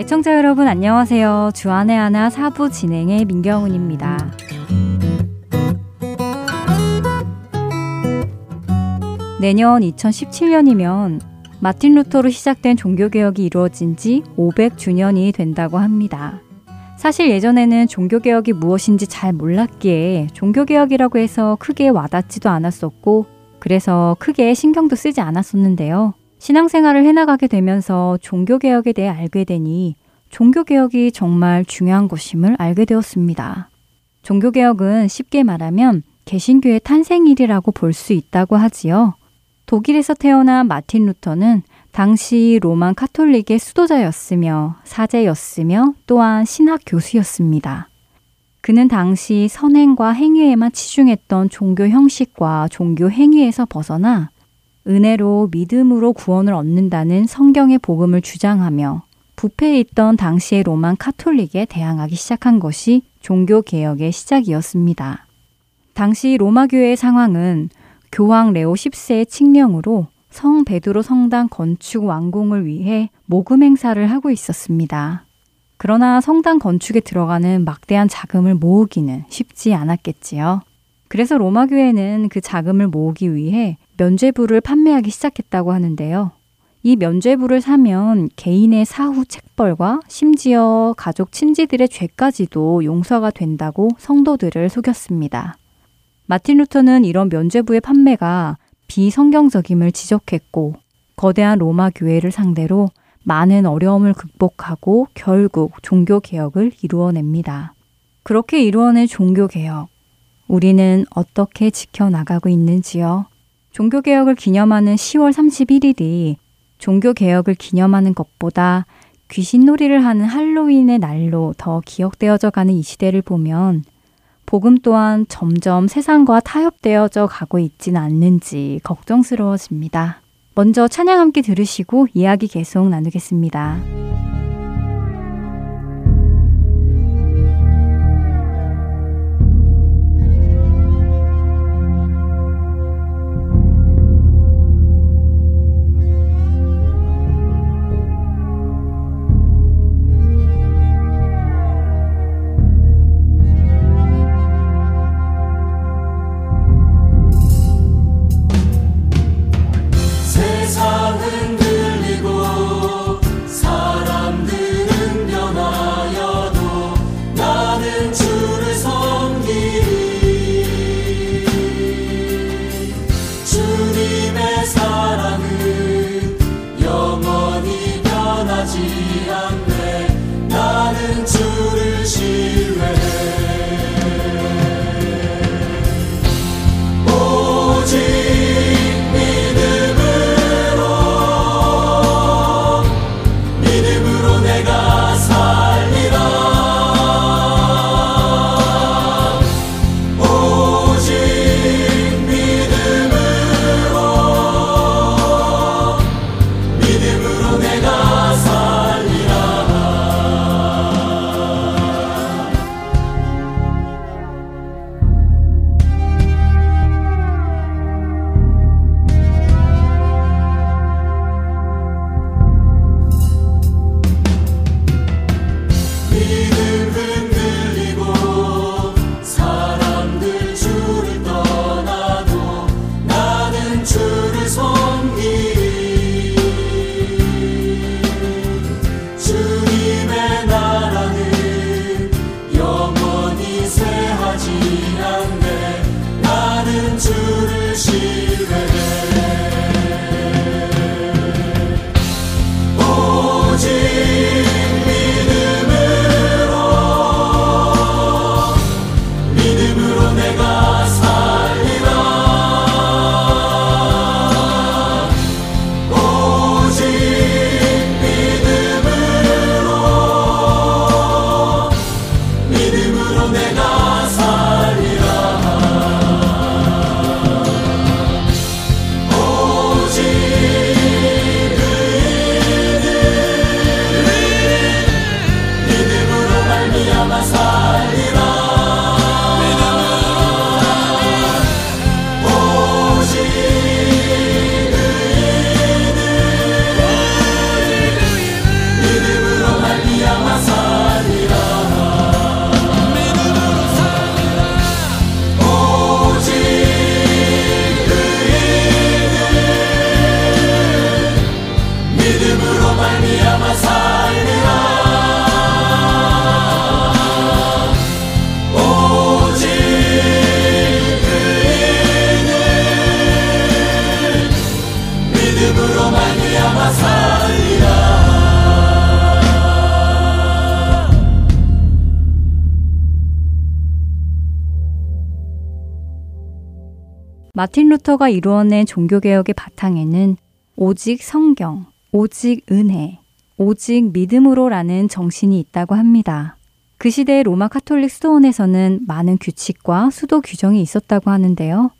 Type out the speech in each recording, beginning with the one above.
애청자 여러분 안녕하세요. 주안의 하나 사부 진행의 민경훈입니다. 내년 2017년이면 마틴 루터로 시작된 종교개혁이 이루어진 지 500주년이 된다고 합니다. 사실 예전에는 종교개혁이 무엇인지 잘 몰랐기에 종교개혁이라고 해서 크게 와닿지도 않았었고, 그래서 크게 신경도 쓰지 않았었는데요. 신앙생활을 해나가게 되면서 종교개혁에 대해 알게 되니 종교개혁이 정말 중요한 것임을 알게 되었습니다. 종교개혁은 쉽게 말하면 개신교의 탄생일이라고 볼 수 있다고 하지요. 독일에서 태어난 마틴 루터는 당시 로만 카톨릭의 수도자였으며 사제였으며 또한 신학 교수였습니다. 그는 당시 선행과 행위에만 치중했던 종교 형식과 종교 행위에서 벗어나 은혜로 믿음으로 구원을 얻는다는 성경의 복음을 주장하며 부패해 있던 당시의 로만 카톨릭에 대항하기 시작한 것이 종교 개혁의 시작이었습니다. 당시 로마 교회의 상황은 교황 레오 10세의 칙령으로 성 베드로 성당 건축 완공을 위해 모금 행사를 하고 있었습니다. 그러나 성당 건축에 들어가는 막대한 자금을 모으기는 쉽지 않았겠지요. 그래서 로마 교회는 그 자금을 모으기 위해 면죄부를 판매하기 시작했다고 하는데요. 이 면죄부를 사면 개인의 사후 책벌과 심지어 가족 친지들의 죄까지도 용서가 된다고 성도들을 속였습니다. 마틴 루터는 이런 면죄부의 판매가 비성경적임을 지적했고 거대한 로마 교회를 상대로 많은 어려움을 극복하고 결국 종교 개혁을 이루어냅니다. 그렇게 이루어낸 종교 개혁, 우리는 어떻게 지켜나가고 있는지요? 종교 개혁을 기념하는 10월 31일이 종교 개혁을 기념하는 것보다 귀신놀이를 하는 할로윈의 날로 더 기억되어져 가는 이 시대를 보면 복음 또한 점점 세상과 타협되어져 가고 있지는 않는지 걱정스러워집니다. 먼저 찬양 함께 들으시고 이야기 계속 나누겠습니다. 루터가 이루어낸 종교개혁의 바탕에는 오직 성경, 오직 은혜, 오직 믿음으로라는 정신이 있다고 합니다. 그 시대의 로마 카톨릭 수도원에서는 많은 규칙과 수도 규정이 있었다고 하는데요.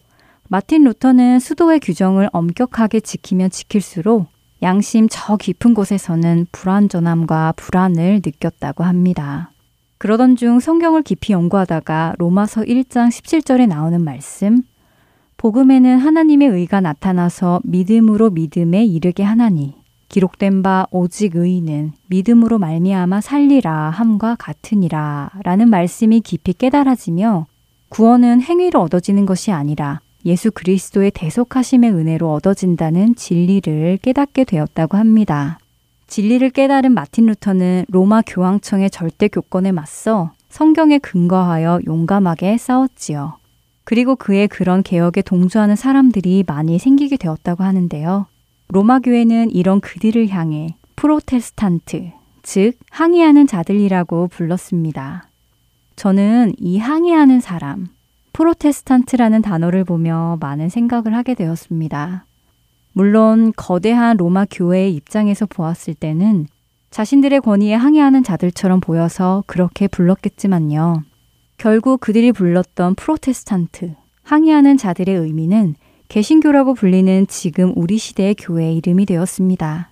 마틴 루터는 수도의 규정을 엄격하게 지키면 지킬수록 양심 저 깊은 곳에서는 불안전함과 불안을 느꼈다고 합니다. 그러던 중 성경을 깊이 연구하다가 로마서 1장 17절에 나오는 말씀, 복음에는 하나님의 의가 나타나서 믿음으로 믿음에 이르게 하나니 기록된 바 오직 의인은 믿음으로 말미암아 살리라 함과 같으니라 라는 말씀이 깊이 깨달아지며 구원은 행위로 얻어지는 것이 아니라 예수 그리스도의 대속하심의 은혜로 얻어진다는 진리를 깨닫게 되었다고 합니다. 진리를 깨달은 마틴 루터는 로마 교황청의 절대 교권에 맞서 성경에 근거하여 용감하게 싸웠지요. 그리고 그의 그런 개혁에 동조하는 사람들이 많이 생기게 되었다고 하는데요. 로마 교회는 이런 그들을 향해 프로테스탄트, 즉 항의하는 자들이라고 불렀습니다. 저는 이 항의하는 사람, 프로테스탄트라는 단어를 보며 많은 생각을 하게 되었습니다. 물론 거대한 로마 교회의 입장에서 보았을 때는 자신들의 권위에 항의하는 자들처럼 보여서 그렇게 불렀겠지만요. 결국 그들이 불렀던 프로테스탄트, 항의하는 자들의 의미는 개신교라고 불리는 지금 우리 시대의 교회의 이름이 되었습니다.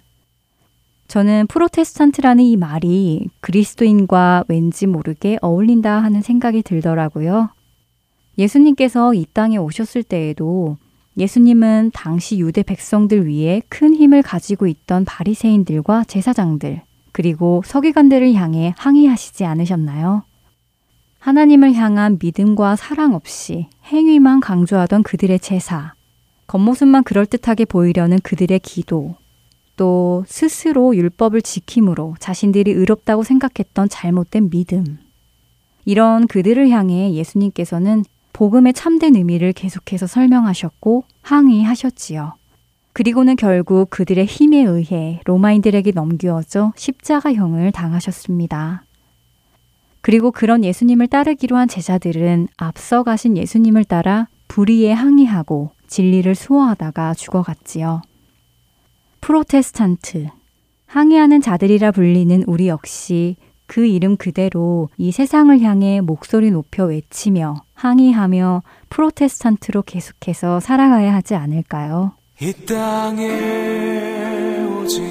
저는 프로테스탄트라는 이 말이 그리스도인과 왠지 모르게 어울린다 하는 생각이 들더라고요. 예수님께서 이 땅에 오셨을 때에도 예수님은 당시 유대 백성들 위에 큰 힘을 가지고 있던 바리새인들과 제사장들 그리고 서기관들을 향해 항의하시지 않으셨나요? 하나님을 향한 믿음과 사랑 없이 행위만 강조하던 그들의 제사, 겉모습만 그럴듯하게 보이려는 그들의 기도, 또 스스로 율법을 지킴으로 자신들이 의롭다고 생각했던 잘못된 믿음. 이런 그들을 향해 예수님께서는 복음의 참된 의미를 계속해서 설명하셨고 항의하셨지요. 그리고는 결국 그들의 힘에 의해 로마인들에게 넘겨져 십자가형을 당하셨습니다. 그리고 그런 예수님을 따르기로 한 제자들은 앞서 가신 예수님을 따라 불의에 항의하고 진리를 수호하다가 죽어갔지요. 프로테스탄트, 항의하는 자들이라 불리는 우리 역시 그 이름 그대로 이 세상을 향해 목소리 높여 외치며 항의하며 프로테스탄트로 계속해서 살아가야 하지 않을까요? 이 땅에 오직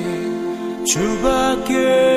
주밖에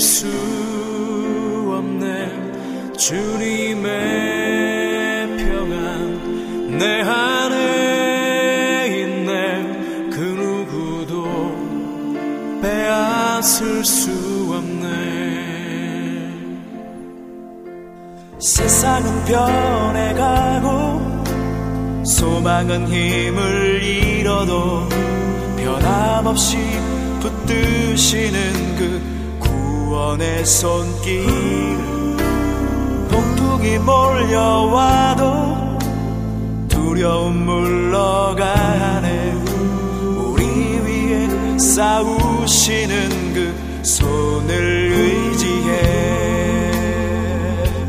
수 없네. 주님의 평안 내 안에 있네. 그 누구도 빼앗을 수 없네. 세상은 변해가고 소망은 힘을 잃어도 변함없이 붙드시는 그 구원의 손길. 폭풍이 몰려와도 두려움 물러가네. 우리 위에 싸우시는 그 손을 의지해.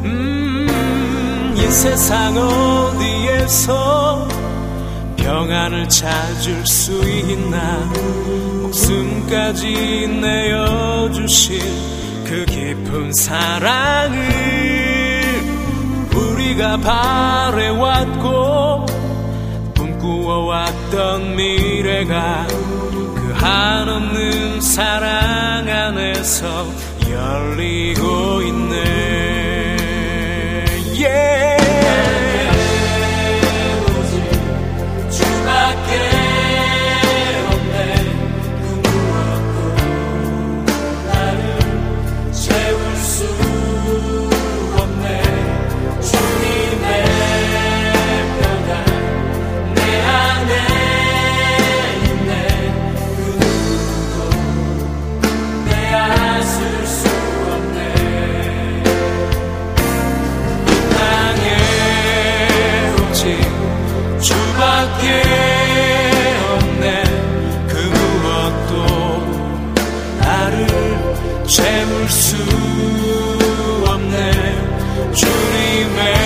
음, 이 세상 어디에서 평안을 찾을 수 있나? 목숨까지 내어주신 그 깊은 사랑을 우리가 바래왔고 꿈꾸어왔던 미래가 그 한없는 사랑 안에서 열리고 있네 yeah. 수 없네. 주님의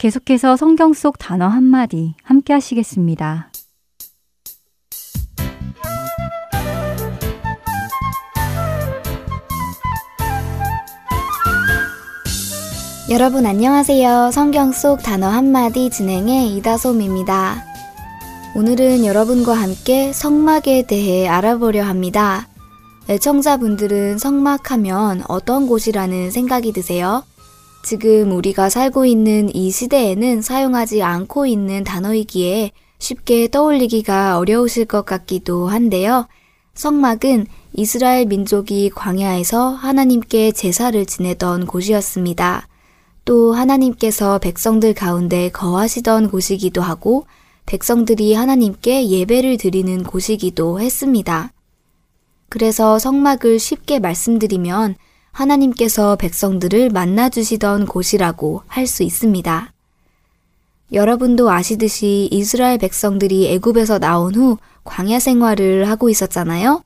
계속해서 성경 속 단어 한마디 함께 하시겠습니다. 여러분 안녕하세요. 성경 속 단어 한마디 진행의 이다솜입니다. 오늘은 여러분과 함께 성막에 대해 알아보려 합니다. 애청자분들은 성막하면 어떤 곳이라는 생각이 드세요? 지금 우리가 살고 있는 이 시대에는 사용하지 않고 있는 단어이기에 쉽게 떠올리기가 어려우실 것 같기도 한데요. 성막은 이스라엘 민족이 광야에서 하나님께 제사를 지내던 곳이었습니다. 또 하나님께서 백성들 가운데 거하시던 곳이기도 하고 백성들이 하나님께 예배를 드리는 곳이기도 했습니다. 그래서 성막을 쉽게 말씀드리면 하나님께서 백성들을 만나주시던 곳이라고 할 수 있습니다. 여러분도 아시듯이 이스라엘 백성들이 애굽에서 나온 후 광야 생활을 하고 있었잖아요.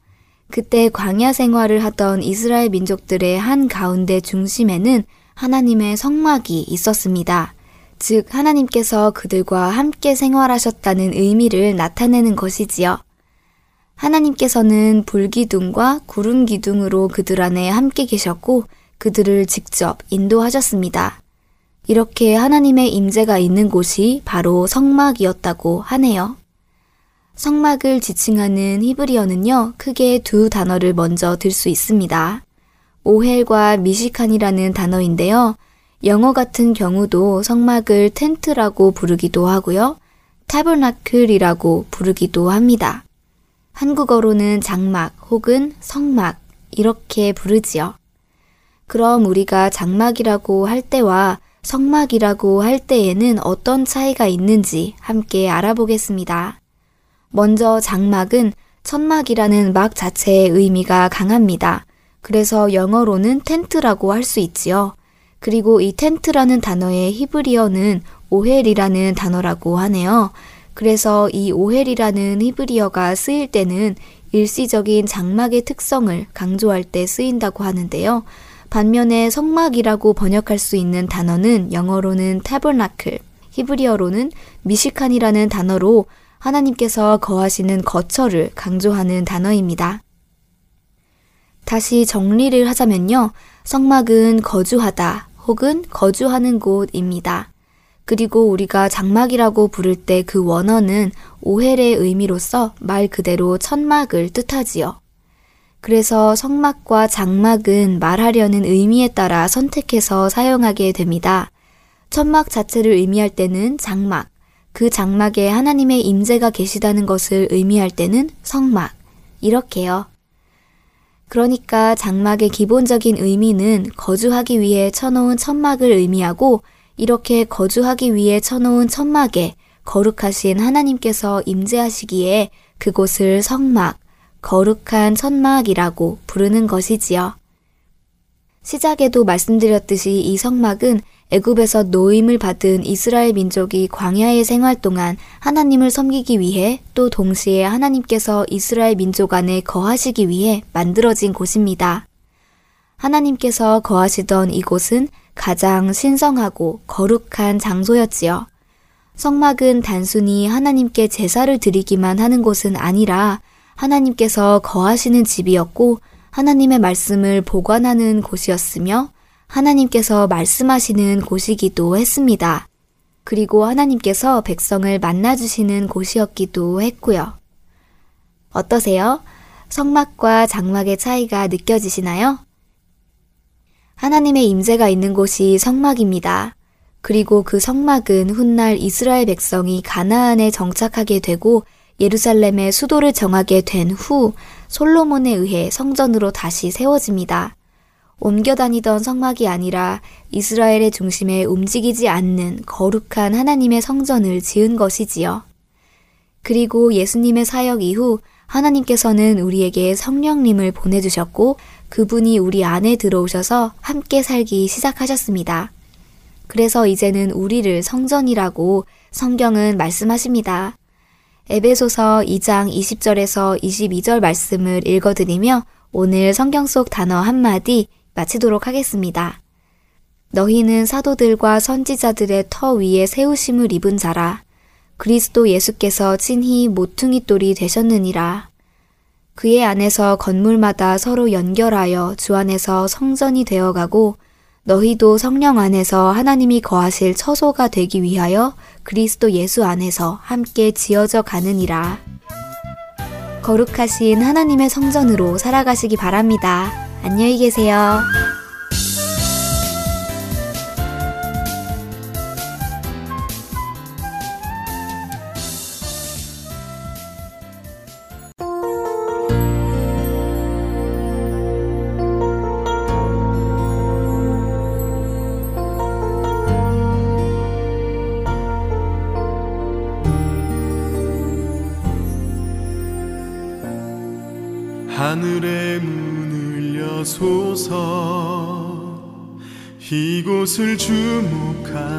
그때 광야 생활을 하던 이스라엘 민족들의 한 가운데 중심에는 하나님의 성막이 있었습니다. 즉, 하나님께서 그들과 함께 생활하셨다는 의미를 나타내는 것이지요. 하나님께서는 불기둥과 구름기둥으로 그들 안에 함께 계셨고 그들을 직접 인도하셨습니다. 이렇게 하나님의 임재가 있는 곳이 바로 성막이었다고 하네요. 성막을 지칭하는 히브리어는요, 크게 두 단어를 먼저 들 수 있습니다. 오헬과 미시칸이라는 단어인데요. 영어 같은 경우도 성막을 텐트라고 부르기도 하고요. 타버나클이라고 부르기도 합니다. 한국어로는 장막 혹은 성막 이렇게 부르지요. 그럼 우리가 장막이라고 할 때와 성막이라고 할 때에는 어떤 차이가 있는지 함께 알아보겠습니다. 먼저 장막은 천막이라는 막 자체의 의미가 강합니다. 그래서 영어로는 텐트라고 할 수 있지요. 그리고 이 텐트라는 단어의 히브리어는 오헬이라는 단어라고 하네요. 그래서 이 오헬이라는 히브리어가 쓰일 때는 일시적인 장막의 특성을 강조할 때 쓰인다고 하는데요. 반면에 성막이라고 번역할 수 있는 단어는 영어로는 tabernacle, 히브리어로는 미시칸이라는 단어로 하나님께서 거하시는 거처를 강조하는 단어입니다. 다시 정리를 하자면요. 성막은 거주하다 혹은 거주하는 곳입니다. 그리고 우리가 장막이라고 부를 때 그 원어는 오헬의 의미로서 말 그대로 천막을 뜻하지요. 그래서 성막과 장막은 말하려는 의미에 따라 선택해서 사용하게 됩니다. 천막 자체를 의미할 때는 장막, 그 장막에 하나님의 임재가 계시다는 것을 의미할 때는 성막, 이렇게요. 그러니까 장막의 기본적인 의미는 거주하기 위해 쳐놓은 천막을 의미하고 이렇게 거주하기 위해 쳐놓은 천막에 거룩하신 하나님께서 임재하시기에 그곳을 성막, 거룩한 천막이라고 부르는 것이지요. 시작에도 말씀드렸듯이 이 성막은 애굽에서 노임을 받은 이스라엘 민족이 광야의 생활 동안 하나님을 섬기기 위해 또 동시에 하나님께서 이스라엘 민족 안에 거하시기 위해 만들어진 곳입니다. 하나님께서 거하시던 이곳은 가장 신성하고 거룩한 장소였지요. 성막은 단순히 하나님께 제사를 드리기만 하는 곳은 아니라 하나님께서 거하시는 집이었고 하나님의 말씀을 보관하는 곳이었으며 하나님께서 말씀하시는 곳이기도 했습니다. 그리고 하나님께서 백성을 만나주시는 곳이었기도 했고요. 어떠세요? 성막과 장막의 차이가 느껴지시나요? 하나님의 임재가 있는 곳이 성막입니다. 그리고 그 성막은 훗날 이스라엘 백성이 가나안에 정착하게 되고 예루살렘의 수도를 정하게 된 후 솔로몬에 의해 성전으로 다시 세워집니다. 옮겨 다니던 성막이 아니라 이스라엘의 중심에 움직이지 않는 거룩한 하나님의 성전을 지은 것이지요. 그리고 예수님의 사역 이후 하나님께서는 우리에게 성령님을 보내주셨고 그분이 우리 안에 들어오셔서 함께 살기 시작하셨습니다. 그래서 이제는 우리를 성전이라고 성경은 말씀하십니다. 에베소서 2장 20절에서 22절 말씀을 읽어드리며 오늘 성경 속 단어 한마디 마치도록 하겠습니다. 너희는 사도들과 선지자들의 터 위에 세우심을 입은 자라. 그리스도 예수께서 친히 모퉁이 돌이 되셨느니라. 그의 안에서 건물마다 서로 연결하여 주 안에서 성전이 되어가고 너희도 성령 안에서 하나님이 거하실 처소가 되기 위하여 그리스도 예수 안에서 함께 지어져 가느니라. 거룩하신 하나님의 성전으로 살아가시기 바랍니다. 안녕히 계세요.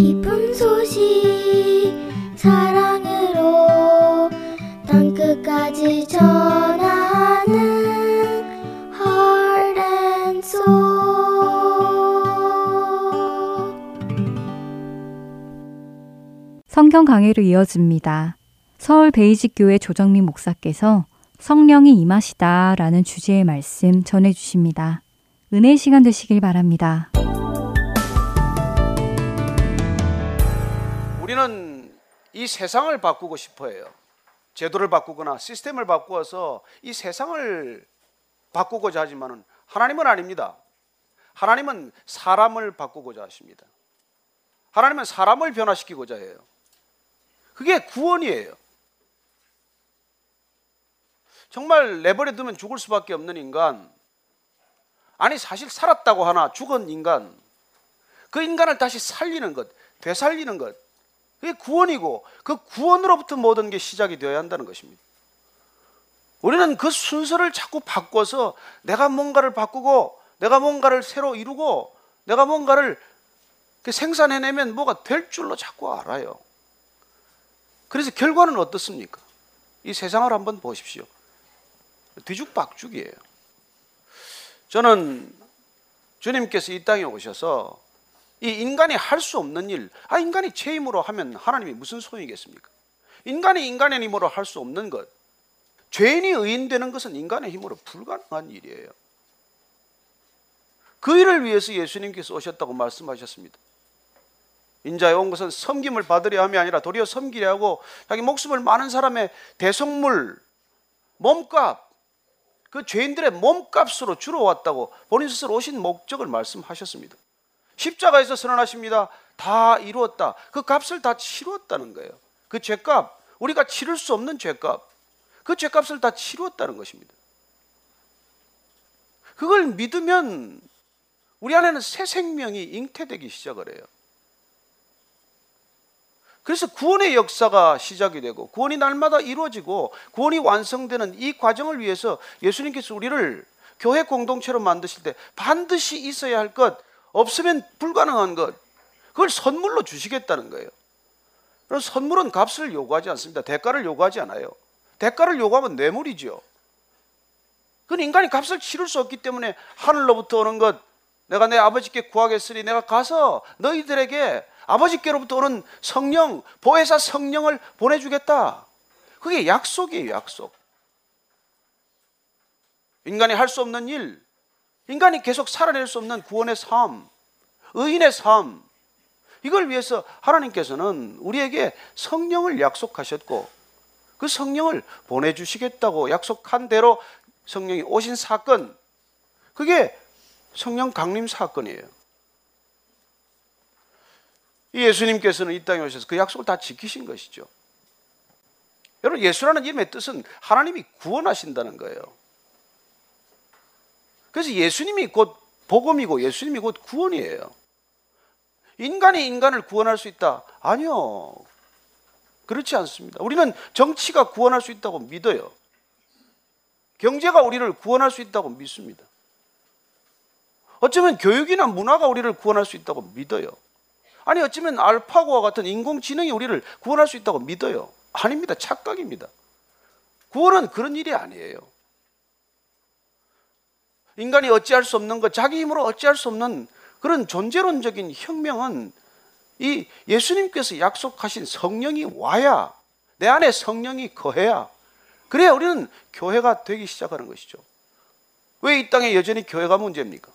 기쁜 소식 사랑으로 땅끝까지 전하는 Soul 성경 강해로 이어집니다. 서울 베이직교회 조정민 목사께서 성령이 임하시다 라는 주제의 말씀 전해주십니다. 은혜 시간 되시길 바랍니다. 우리는 이 세상을 바꾸고 싶어 해요. 제도를 바꾸거나 시스템을 바꾸어서 이 세상을 바꾸고자 하지만은 하나님은 아닙니다. 하나님은 사람을 바꾸고자 하십니다. 하나님은 사람을 변화시키고자 해요. 그게 구원이에요. 정말 내버려 두면 죽을 수밖에 없는 인간. 아니 사실 살았다고 하나 죽은 인간. 그 인간을 다시 살리는 것, 되살리는 것. 그게 구원이고 그 구원으로부터 모든 게 시작이 되어야 한다는 것입니다. 우리는 그 순서를 자꾸 바꿔서 내가 뭔가를 바꾸고 내가 뭔가를 새로 이루고 내가 뭔가를 생산해내면 뭐가 될 줄로 자꾸 알아요. 그래서 결과는 어떻습니까? 이 세상을 한번 보십시오. 뒤죽박죽이에요. 저는 주님께서 이 땅에 오셔서 이 인간이 할 수 없는 일, 아 인간이 제 힘으로 하면 하나님이 무슨 소용이겠습니까? 인간이 인간의 힘으로 할 수 없는 것, 죄인이 의인 되는 것은 인간의 힘으로 불가능한 일이에요. 그 일을 위해서 예수님께서 오셨다고 말씀하셨습니다. 인자에 온 것은 섬김을 받으려 함이 아니라 도리어 섬기려 하고 자기 목숨을 많은 사람의 대성물, 몸값, 그 죄인들의 몸값으로 주러 왔다고 본인 스스로 오신 목적을 말씀하셨습니다. 십자가에서 선언하십니다. 다 이루었다. 그 값을 다 치루었다는 거예요. 그 죄값, 우리가 치를 수 없는 죄값, 그 죄값을 다 치루었다는 것입니다. 그걸 믿으면 우리 안에는 새 생명이 잉태되기 시작을 해요. 그래서 구원의 역사가 시작이 되고 구원이 날마다 이루어지고 구원이 완성되는 이 과정을 위해서 예수님께서 우리를 교회 공동체로 만드실 때 반드시 있어야 할 것, 없으면 불가능한 것, 그걸 선물로 주시겠다는 거예요. 그럼 선물은 값을 요구하지 않습니다. 대가를 요구하지 않아요. 대가를 요구하면 뇌물이죠. 그건 인간이 값을 치를 수 없기 때문에 하늘로부터 오는 것, 내가 내 아버지께 구하겠으니 내가 가서 너희들에게 아버지께로부터 오는 성령, 보혜사 성령을 보내주겠다. 그게 약속이에요, 약속. 인간이 할 수 없는 일, 인간이 계속 살아낼 수 없는 구원의 삶, 의인의 삶, 이걸 위해서 하나님께서는 우리에게 성령을 약속하셨고 그 성령을 보내주시겠다고 약속한 대로 성령이 오신 사건, 그게 성령 강림 사건이에요. 이 예수님께서는 이 땅에 오셔서 그 약속을 다 지키신 것이죠. 여러분, 예수라는 이름의 뜻은 하나님이 구원하신다는 거예요. 그래서 예수님이 곧 복음이고 예수님이 곧 구원이에요. 인간이 인간을 구원할 수 있다? 아니요. 그렇지 않습니다. 우리는 정치가 구원할 수 있다고 믿어요. 경제가 우리를 구원할 수 있다고 믿습니다. 어쩌면 교육이나 문화가 우리를 구원할 수 있다고 믿어요. 아니 어쩌면 알파고와 같은 인공지능이 우리를 구원할 수 있다고 믿어요. 아닙니다. 착각입니다. 구원은 그런 일이 아니에요. 인간이 어찌할 수 없는 것, 자기 힘으로 어찌할 수 없는 그런 존재론적인 혁명은 이 예수님께서 약속하신 성령이 와야 내 안에 성령이 거해야 그래야 우리는 교회가 되기 시작하는 것이죠. 왜 이 땅에 여전히 교회가 문제입니까?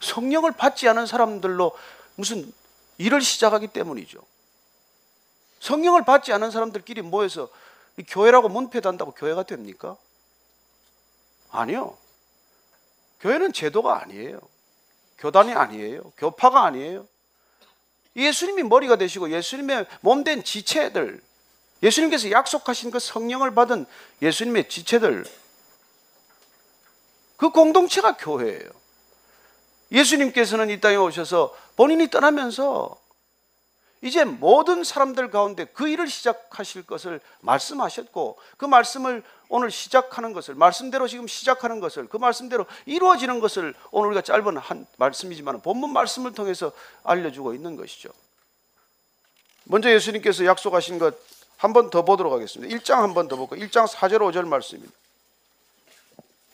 성령을 받지 않은 사람들로 무슨 일을 시작하기 때문이죠. 성령을 받지 않은 사람들끼리 모여서 교회라고 문패 단다고 교회가 됩니까? 아니요. 교회는 제도가 아니에요. 교단이 아니에요. 교파가 아니에요. 예수님이 머리가 되시고 예수님의 몸된 지체들, 예수님께서 약속하신 그 성령을 받은 예수님의 지체들, 그 공동체가 교회예요. 예수님께서는 이 땅에 오셔서 본인이 떠나면서 이제 모든 사람들 가운데 그 일을 시작하실 것을 말씀하셨고 그 말씀을 오늘 시작하는 것을 말씀대로 지금 시작하는 것을 그 말씀대로 이루어지는 것을 오늘 우리가 짧은 한 말씀이지만 본문 말씀을 통해서 알려주고 있는 것이죠. 먼저 예수님께서 약속하신 것 한 번 더 보도록 하겠습니다. 1장 한 번 더 볼까요? 1장 4절 5절 말씀입니다.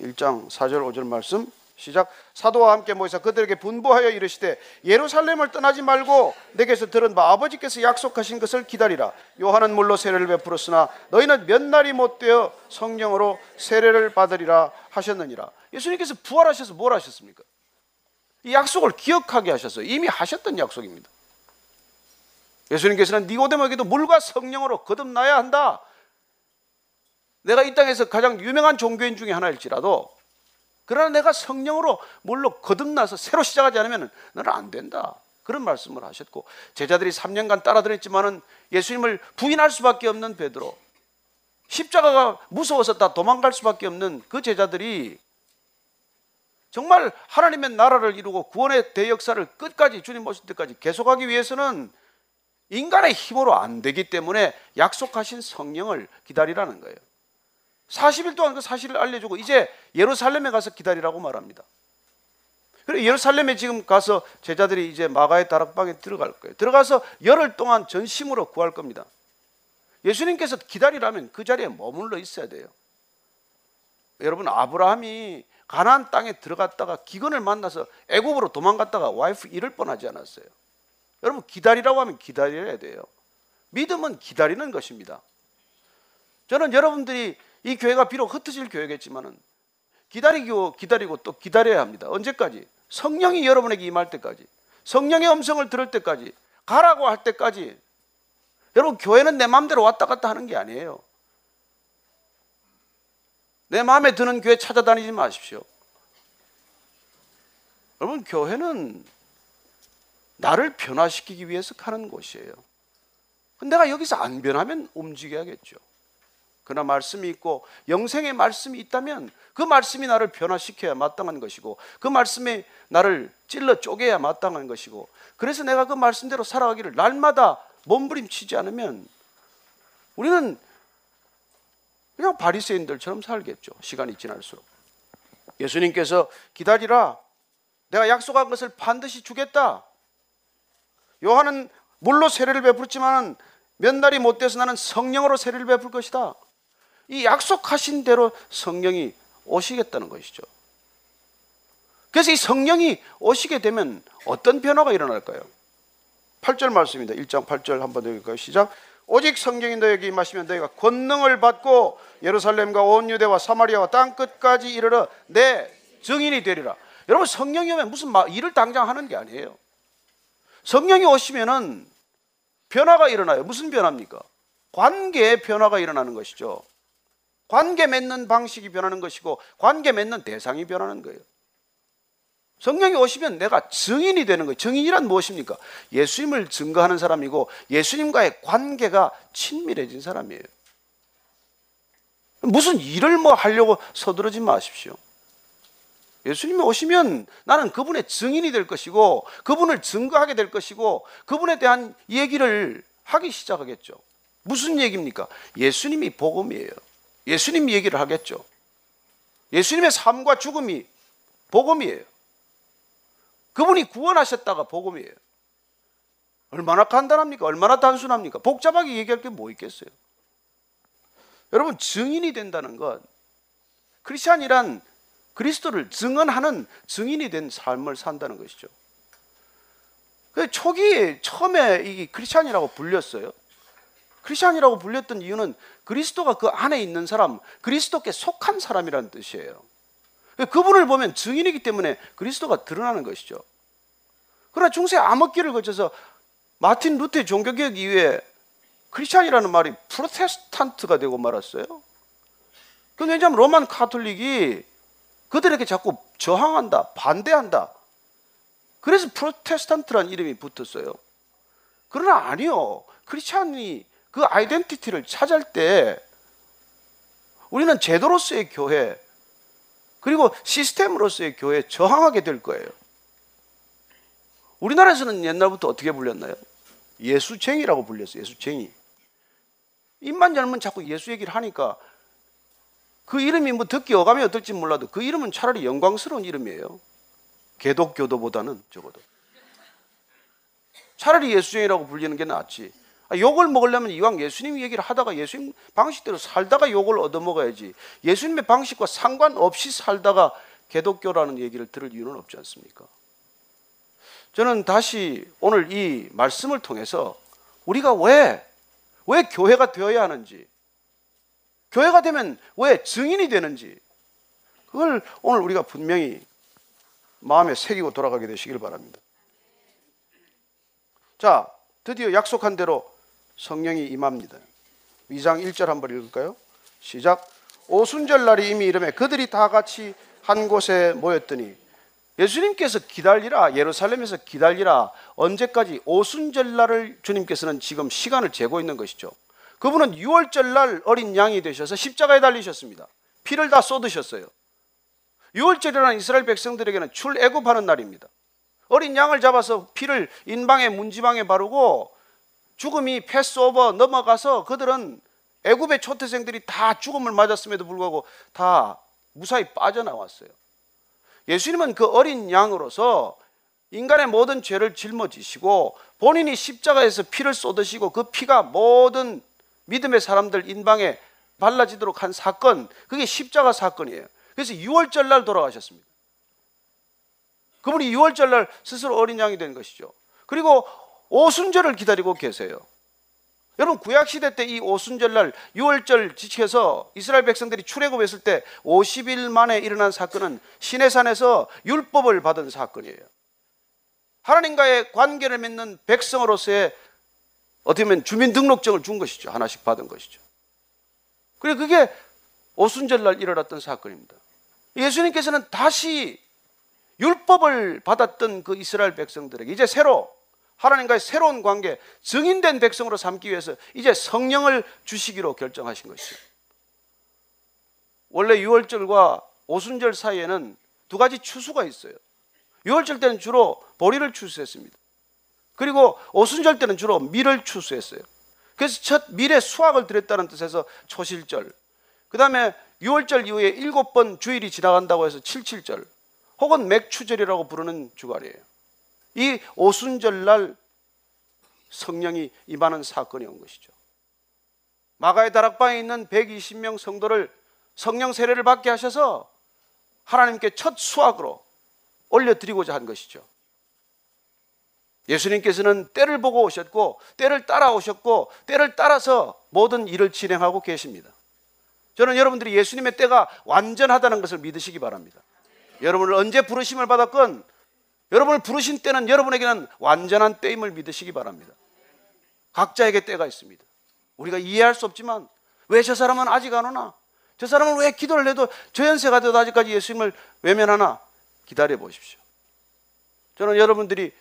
1장 4절 5절 말씀 시작. 사도와 함께 모이사 그들에게 분부하여 이르시되 예루살렘을 떠나지 말고 내게서 들은 바 아버지께서 약속하신 것을 기다리라. 요한은 물로 세례를 베풀었으나 너희는 몇 날이 못 되어 성령으로 세례를 받으리라 하셨느니라. 예수님께서 부활하셔서 뭘 하셨습니까? 이 약속을 기억하게 하셔서 이미 하셨던 약속입니다. 예수님께서는 니고데모에게도 물과 성령으로 거듭나야 한다. 내가 이 땅에서 가장 유명한 종교인 중에 하나일지라도 그러나 내가 성령으로 물로 거듭나서 새로 시작하지 않으면 너는 안 된다. 그런 말씀을 하셨고 제자들이 3년간 따라들었지만은 예수님을 부인할 수밖에 없는 베드로 십자가가 무서워서 다 도망갈 수밖에 없는 그 제자들이 정말 하나님의 나라를 이루고 구원의 대역사를 끝까지 주님 모실 때까지 계속하기 위해서는 인간의 힘으로 안 되기 때문에 약속하신 성령을 기다리라는 거예요. 40일 동안 그 사실을 알려주고 이제 예루살렘에 가서 기다리라고 말합니다. 그리고 예루살렘에 지금 가서 제자들이 이제 마가의 다락방에 들어갈 거예요. 들어가서 열흘 동안 전심으로 구할 겁니다. 예수님께서 기다리라면 그 자리에 머물러 있어야 돼요. 여러분 아브라함이 가나안 땅에 들어갔다가 기근을 만나서 애굽으로 도망갔다가 와이프 잃을 뻔하지 않았어요. 여러분 기다리라고 하면 기다려야 돼요. 믿음은 기다리는 것입니다. 저는 여러분들이 이 교회가 비록 흩어질 교회겠지만은 기다리고 기다리고 또 기다려야 합니다. 언제까지? 성령이 여러분에게 임할 때까지. 성령의 음성을 들을 때까지. 가라고 할 때까지. 여러분 교회는 내 마음대로 왔다 갔다 하는 게 아니에요. 내 마음에 드는 교회 찾아다니지 마십시오. 여러분, 교회는 나를 변화시키기 위해서 가는 곳이에요. 내가 여기서 안 변하면 움직여야겠죠. 그러나 말씀이 있고 영생의 말씀이 있다면 그 말씀이 나를 변화시켜야 마땅한 것이고 그 말씀이 나를 찔러 쪼개야 마땅한 것이고 그래서 내가 그 말씀대로 살아가기를 날마다 몸부림치지 않으면 우리는 그냥 바리새인들처럼 살겠죠. 시간이 지날수록. 예수님께서 기다리라. 내가 약속한 것을 반드시 주겠다. 요한은 물로 세례를 베풀지만 몇 날이 못 돼서 나는 성령으로 세례를 베풀 것이다. 이 약속하신 대로 성령이 오시겠다는 것이죠. 그래서 이 성령이 오시게 되면 어떤 변화가 일어날까요? 8절 말씀입니다. 1장 8절 한번 읽을까요? 시작. 오직 성령이 너에게 임하시면 너희가 권능을 받고 예루살렘과 온 유대와 사마리아와 땅 끝까지 이르러 내 증인이 되리라. 여러분 성령이 오면 무슨 일을 당장 하는 게 아니에요. 성령이 오시면은 변화가 일어나요. 무슨 변화입니까? 관계의 변화가 일어나는 것이죠. 관계 맺는 방식이 변하는 것이고 관계 맺는 대상이 변하는 거예요. 성령이 오시면 내가 증인이 되는 거예요. 증인이란 무엇입니까? 예수님을 증거하는 사람이고 예수님과의 관계가 친밀해진 사람이에요. 무슨 일을 뭐 하려고 서두르지 마십시오. 예수님이 오시면 나는 그분의 증인이 될 것이고 그분을 증거하게 될 것이고 그분에 대한 얘기를 하기 시작하겠죠. 무슨 얘기입니까? 예수님이 복음이에요. 예수님 얘기를 하겠죠. 예수님의 삶과 죽음이 복음이에요. 그분이 구원하셨다가 복음이에요. 얼마나 간단합니까? 얼마나 단순합니까? 복잡하게 얘기할 게 뭐 있겠어요? 여러분, 증인이 된다는 것, 크리스찬이란 그리스도를 증언하는 증인이 된 삶을 산다는 것이죠. 그 초기에 처음에 이 크리스찬이라고 불렸어요. 크리스찬이라고 불렸던 이유는 그리스도가 그 안에 있는 사람, 그리스도께 속한 사람이라는 뜻이에요. 그분을 보면 증인이기 때문에 그리스도가 드러나는 것이죠. 그러나 중세 암흑기를 거쳐서 마틴 루터 종교개혁 이후에 크리스찬이라는 말이 프로테스탄트가 되고 말았어요. 그 왜냐하면 Roman Catholic이 그들에게 자꾸 저항한다, 반대한다. 그래서 프로테스탄트라는 이름이 붙었어요. 그러나 아니요. 크리스찬이 그 identity를 찾을 때 우리는 제도로서의 교회 그리고 시스템으로서의 교회에 저항하게 될 거예요. 우리나라에서는 옛날부터 어떻게 불렸나요? 예수쟁이라고 불렸어요. 예수쟁이. 입만 열면 자꾸 예수 얘기를 하니까 그 이름이 뭐 듣기 어감이 어떨지 몰라도 그 이름은 차라리 영광스러운 이름이에요. 개독교도보다는 적어도. 차라리 예수쟁이라고 불리는 게 낫지. 아, 욕을 먹으려면 이왕 예수님 얘기를 하다가 예수님 방식대로 살다가 욕을 얻어먹어야지. 예수님의 방식과 상관없이 살다가 개독교라는 얘기를 들을 이유는 없지 않습니까? 저는 다시 오늘 이 말씀을 통해서 우리가 왜, 왜 교회가 되어야 하는지, 교회가 되면 왜 증인이 되는지, 그걸 오늘 우리가 분명히 마음에 새기고 돌아가게 되시길 바랍니다. 자, 드디어 약속한 대로 성령이 임합니다. 2장 1절 한번 읽을까요? 시작. 오순절 날이 이미 이름에 그들이 다 같이 한 곳에 모였더니 예수님께서 기다리라 예루살렘에서 기다리라 언제까지 오순절 날을 주님께서는 지금 시간을 재고 있는 것이죠. 그분은 6월절 날 어린 양이 되셔서 십자가에 달리셨습니다. 피를 다 쏟으셨어요. 6월절이라는 이스라엘 백성들에게는 출애굽하는 날입니다. 어린 양을 잡아서 피를 인방에 문지방에 바르고 죽음이 패스오버 넘어가서 그들은 애굽의 초태생들이 다 죽음을 맞았음에도 불구하고 다 무사히 빠져나왔어요. 예수님은 그 어린 양으로서 인간의 모든 죄를 짊어지시고 본인이 십자가에서 피를 쏟으시고 그 피가 모든 믿음의 사람들 인방에 발라지도록 한 사건, 그게 십자가 사건이에요. 그래서 6월절 날 돌아가셨습니다. 그분이 6월절 날 스스로 어린 양이 된 것이죠. 그리고 오순절을 기다리고 계세요. 여러분 구약 시대 때 이 오순절 날 6월절 지켜서 이스라엘 백성들이 출애굽했을 때 50일 만에 일어난 사건은 시내산에서 율법을 받은 사건이에요. 하나님과의 관계를 맺는 백성으로서의 어떻게 보면 주민등록증을 준 것이죠. 하나씩 받은 것이죠. 그리고 그게 오순절날 일어났던 사건입니다. 예수님께서는 다시 율법을 받았던 그 이스라엘 백성들에게 이제 새로 하나님과의 새로운 관계, 증인된 백성으로 삼기 위해서 이제 성령을 주시기로 결정하신 것이죠. 원래 유월절과 오순절 사이에는 두 가지 추수가 있어요. 유월절 때는 주로 보리를 추수했습니다. 그리고 오순절 때는 주로 밀을 추수했어요. 그래서 첫 밀의 수확을 드렸다는 뜻에서 초실절. 그 다음에 유월절 이후에 일곱 번 주일이 지나간다고 해서 칠칠절. 혹은 맥추절이라고 부르는 주간이에요. 이 오순절날 성령이 임하는 사건이 온 것이죠. 마가의 다락방에 있는 120명 성도를 성령 세례를 받게 하셔서 하나님께 첫 수학으로 올려드리고자 한 것이죠. 예수님께서는 때를 보고 오셨고, 때를 따라오셨고, 때를 따라서 모든 일을 진행하고 계십니다. 저는 여러분들이 예수님의 때가 완전하다는 것을 믿으시기 바랍니다. 여러분을 언제 부르심을 받았건, 여러분을 부르신 때는 여러분에게는 완전한 때임을 믿으시기 바랍니다. 각자에게 때가 있습니다. 우리가 이해할 수 없지만, 왜 저 사람은 아직 안 오나? 저 사람은 왜 기도를 해도 저 연세가 돼도 아직까지 예수님을 외면하나? 기다려 보십시오. 저는 여러분들이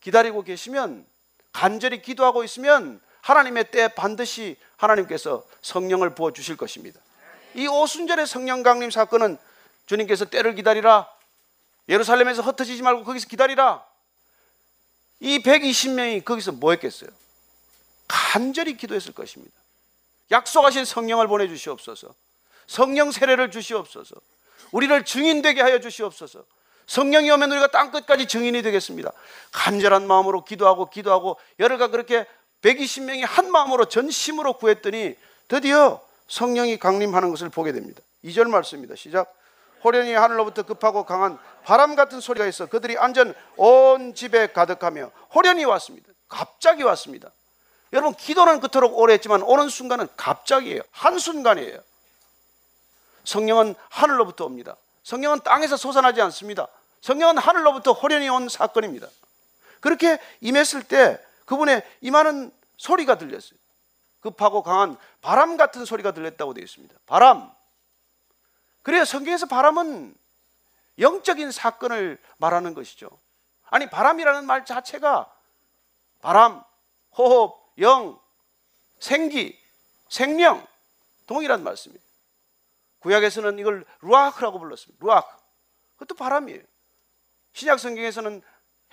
기다리고 계시면 간절히 기도하고 있으면 하나님의 때 반드시 하나님께서 성령을 부어 주실 것입니다. 이 오순절의 성령 강림 사건은 주님께서 때를 기다리라. 예루살렘에서 흩어지지 말고 거기서 기다리라. 이 120명이 거기서 뭐 했겠어요? 간절히 기도했을 것입니다. 약속하신 성령을 보내 주시옵소서. 성령 세례를 주시옵소서. 우리를 증인되게 하여 주시옵소서. 성령이 오면 우리가 땅 끝까지 증인이 되겠습니다. 간절한 마음으로 기도하고 기도하고 열흘간 그렇게 120명이 한 마음으로 전심으로 구했더니 드디어 성령이 강림하는 것을 보게 됩니다. 2절 말씀입니다. 시작. 호련히 하늘로부터 급하고 강한 바람 같은 소리가 있어 그들이 안전 온 집에 가득하며 호련히 왔습니다. 갑자기 왔습니다. 여러분 기도는 그토록 오래 했지만 오는 순간은 갑자기예요. 한순간이에요. 성령은 하늘로부터 옵니다. 성령은 땅에서 솟아나지 않습니다. 성령은 하늘로부터 호련히 온 사건입니다. 그렇게 임했을 때 그분의 임하는 소리가 들렸어요. 급하고 강한 바람 같은 소리가 들렸다고 되어 있습니다. 바람. 그래요. 성경에서 바람은 영적인 사건을 말하는 것이죠. 아니, 바람이라는 말 자체가 바람, 호흡, 영, 생기, 생명, 동일한 말씀이에요. 구약에서는 이걸 루아크라고 불렀습니다. 루아크. 그것도 바람이에요. 신약 성경에서는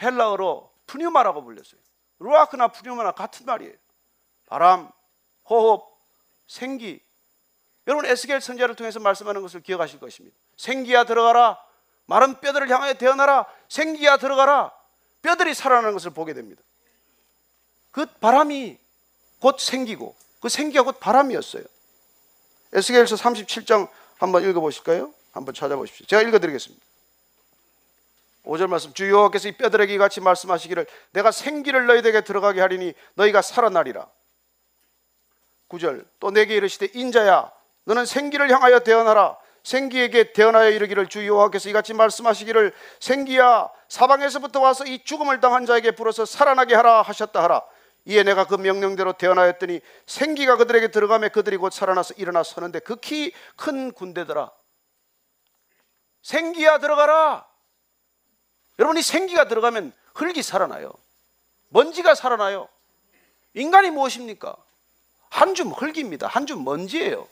헬라어로 푸뉴마라고 불렸어요. 루아크나 푸뉴마나 같은 말이에요. 바람, 호흡, 생기. 여러분 에스겔 선지자를 통해서 말씀하는 것을 기억하실 것입니다. 생기야 들어가라. 마른 뼈들을 향하여 태어나라. 생기야 들어가라. 뼈들이 살아나는 것을 보게 됩니다. 그 바람이 곧 생기고 그 생기가 곧 바람이었어요. 에스겔서 37장 한번 읽어 보실까요? 한번 찾아보십시오. 제가 읽어 드리겠습니다. 5절 말씀 주 여호와께서 이 뼈들에게 같이 말씀하시기를 내가 생기를 너희에게 들어가게 하리니 너희가 살아나리라. 9절 또 내게 이르시되 인자야 너는 생기를 향하여 대언하라. 생기에게 대언하여 이르기를 주 여호와께서 이같이 말씀하시기를 생기야 사방에서부터 와서 이 죽음을 당한 자에게 불어서 살아나게 하라 하셨다 하라. 이에 내가 그 명령대로 대언하였더니 생기가 그들에게 들어가며 그들이 곧 살아나서 일어나 서는데 극히 큰 군대더라. 생기야 들어가라. 여러분 이 생기가 들어가면 흙이 살아나요. 먼지가 살아나요. 인간이 무엇입니까? 한 줌 흙입니다. 한 줌 먼지예요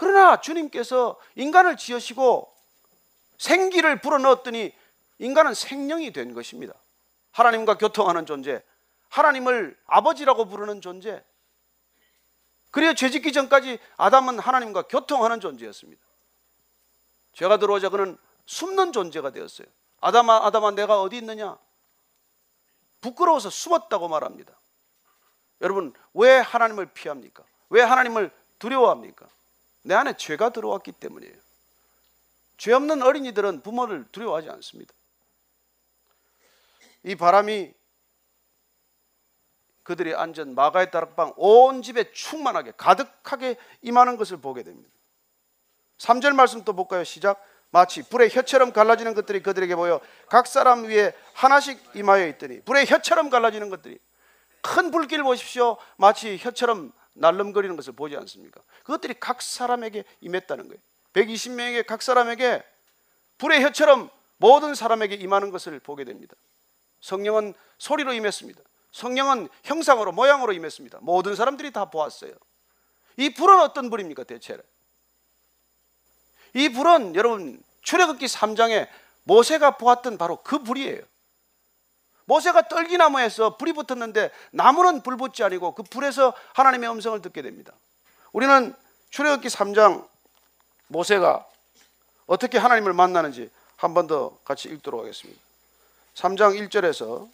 그러나 주님께서 인간을 지으시고 생기를 불어넣었더니 인간은 생명이 된 것입니다. 하나님과 교통하는 존재, 하나님을 아버지라고 부르는 존재. 그래야 죄짓기 전까지 아담은 하나님과 교통하는 존재였습니다. 죄가 들어오자 그는 숨는 존재가 되었어요. 아담아, 아담아, 내가 어디 있느냐? 부끄러워서 숨었다고 말합니다. 여러분, 왜 하나님을 피합니까? 왜 하나님을 두려워합니까? 내 안에 죄가 들어왔기 때문이에요. 죄 없는 어린이들은 부모를 두려워하지 않습니다. 이 바람이 그들이 앉은 마가의 다락방 온 집에 충만하게 가득하게 임하는 것을 보게 됩니다. 3절 말씀 또 볼까요? 시작. 마치 불의 혀처럼 갈라지는 것들이 그들에게 보여 각 사람 위에 하나씩 임하여 있더니 불의 혀처럼 갈라지는 것들이 큰 불길 보십시오. 마치 혀처럼 날름거리는 것을 보지 않습니까? 그것들이 각 사람에게 임했다는 거예요. 120명에게 각 사람에게 불의 혀처럼 모든 사람에게 임하는 것을 보게 됩니다. 성령은 소리로 임했습니다. 성령은 형상으로 모양으로 임했습니다. 모든 사람들이 다 보았어요. 이 불은 어떤 불입니까 대체로? 이 불은 여러분 출애굽기 3장에 모세가 보았던 바로 그 불이에요. 모세가 떨기나무에서 불이 붙었는데 나무는 불 붙지 아니고 그 불에서 하나님의 음성을 듣게 됩니다. 우리는 출애굽기 3장 모세가 어떻게 하나님을 만나는지 한 번 더 같이 읽도록 하겠습니다. 3장 1절에서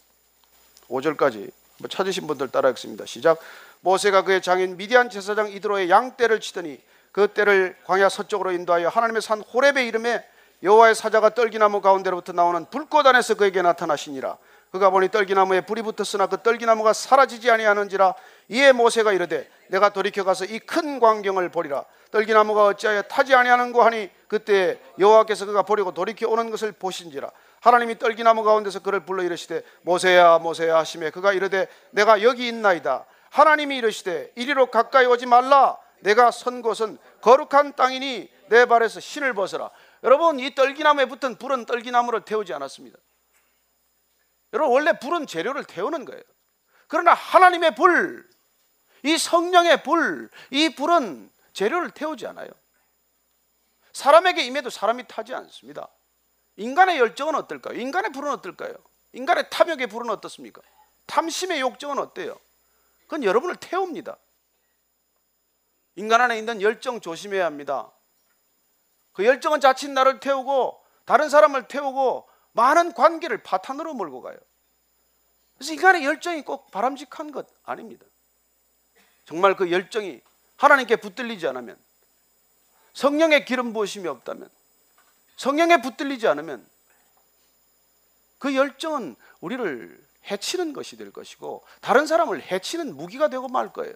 5절까지 뭐 찾으신 분들 따라 읽습니다. 시작. 모세가 그의 장인 미디안 제사장 이드로의 양떼를 치더니 그 떼를 광야 서쪽으로 인도하여 하나님의 산 호렙의 이름에 여호와의 사자가 떨기나무 가운데로부터 나오는 불꽃 안에서 그에게 나타나시니라. 그가 보니 떨기나무에 불이 붙었으나 그 떨기나무가 사라지지 아니하는지라 이에 모세가 이르되 내가 돌이켜 가서 이 큰 광경을 보리라. 떨기나무가 어찌하여 타지 아니하는고 하니 그때 여호와께서 그가 보리고 돌이켜 오는 것을 보신지라. 하나님이 떨기나무 가운데서 그를 불러 이르시되 모세야 모세야 하시매 그가 이르되 내가 여기 있나이다. 하나님이 이르시되 이리로 가까이 오지 말라. 내가 선 곳은 거룩한 땅이니 내 발에서 신을 벗어라. 여러분 이 떨기나무에 붙은 불은 떨기나무를 태우지 않았습니다 여러분 원래 불은 재료를 태우는 거예요. 그러나 하나님의 불, 이 성령의 불, 이 불은 재료를 태우지 않아요. 사람에게 임해도 사람이 타지 않습니다. 인간의 열정은 어떨까요? 인간의 불은 어떨까요? 인간의 탐욕의 불은 어떻습니까? 탐심의 욕정은 어때요? 그건 여러분을 태웁니다. 인간 안에 있는 열정 조심해야 합니다. 그 열정은 자칫 나를 태우고 다른 사람을 태우고 많은 관계를 파탄으로 몰고 가요. 그래서 인간의 열정이 꼭 바람직한 것 아닙니다. 정말 그 열정이 하나님께 붙들리지 않으면 성령의 기름 부으심이 없다면 성령에 붙들리지 않으면 그 열정은 우리를 해치는 것이 될 것이고 다른 사람을 해치는 무기가 되고 말 거예요.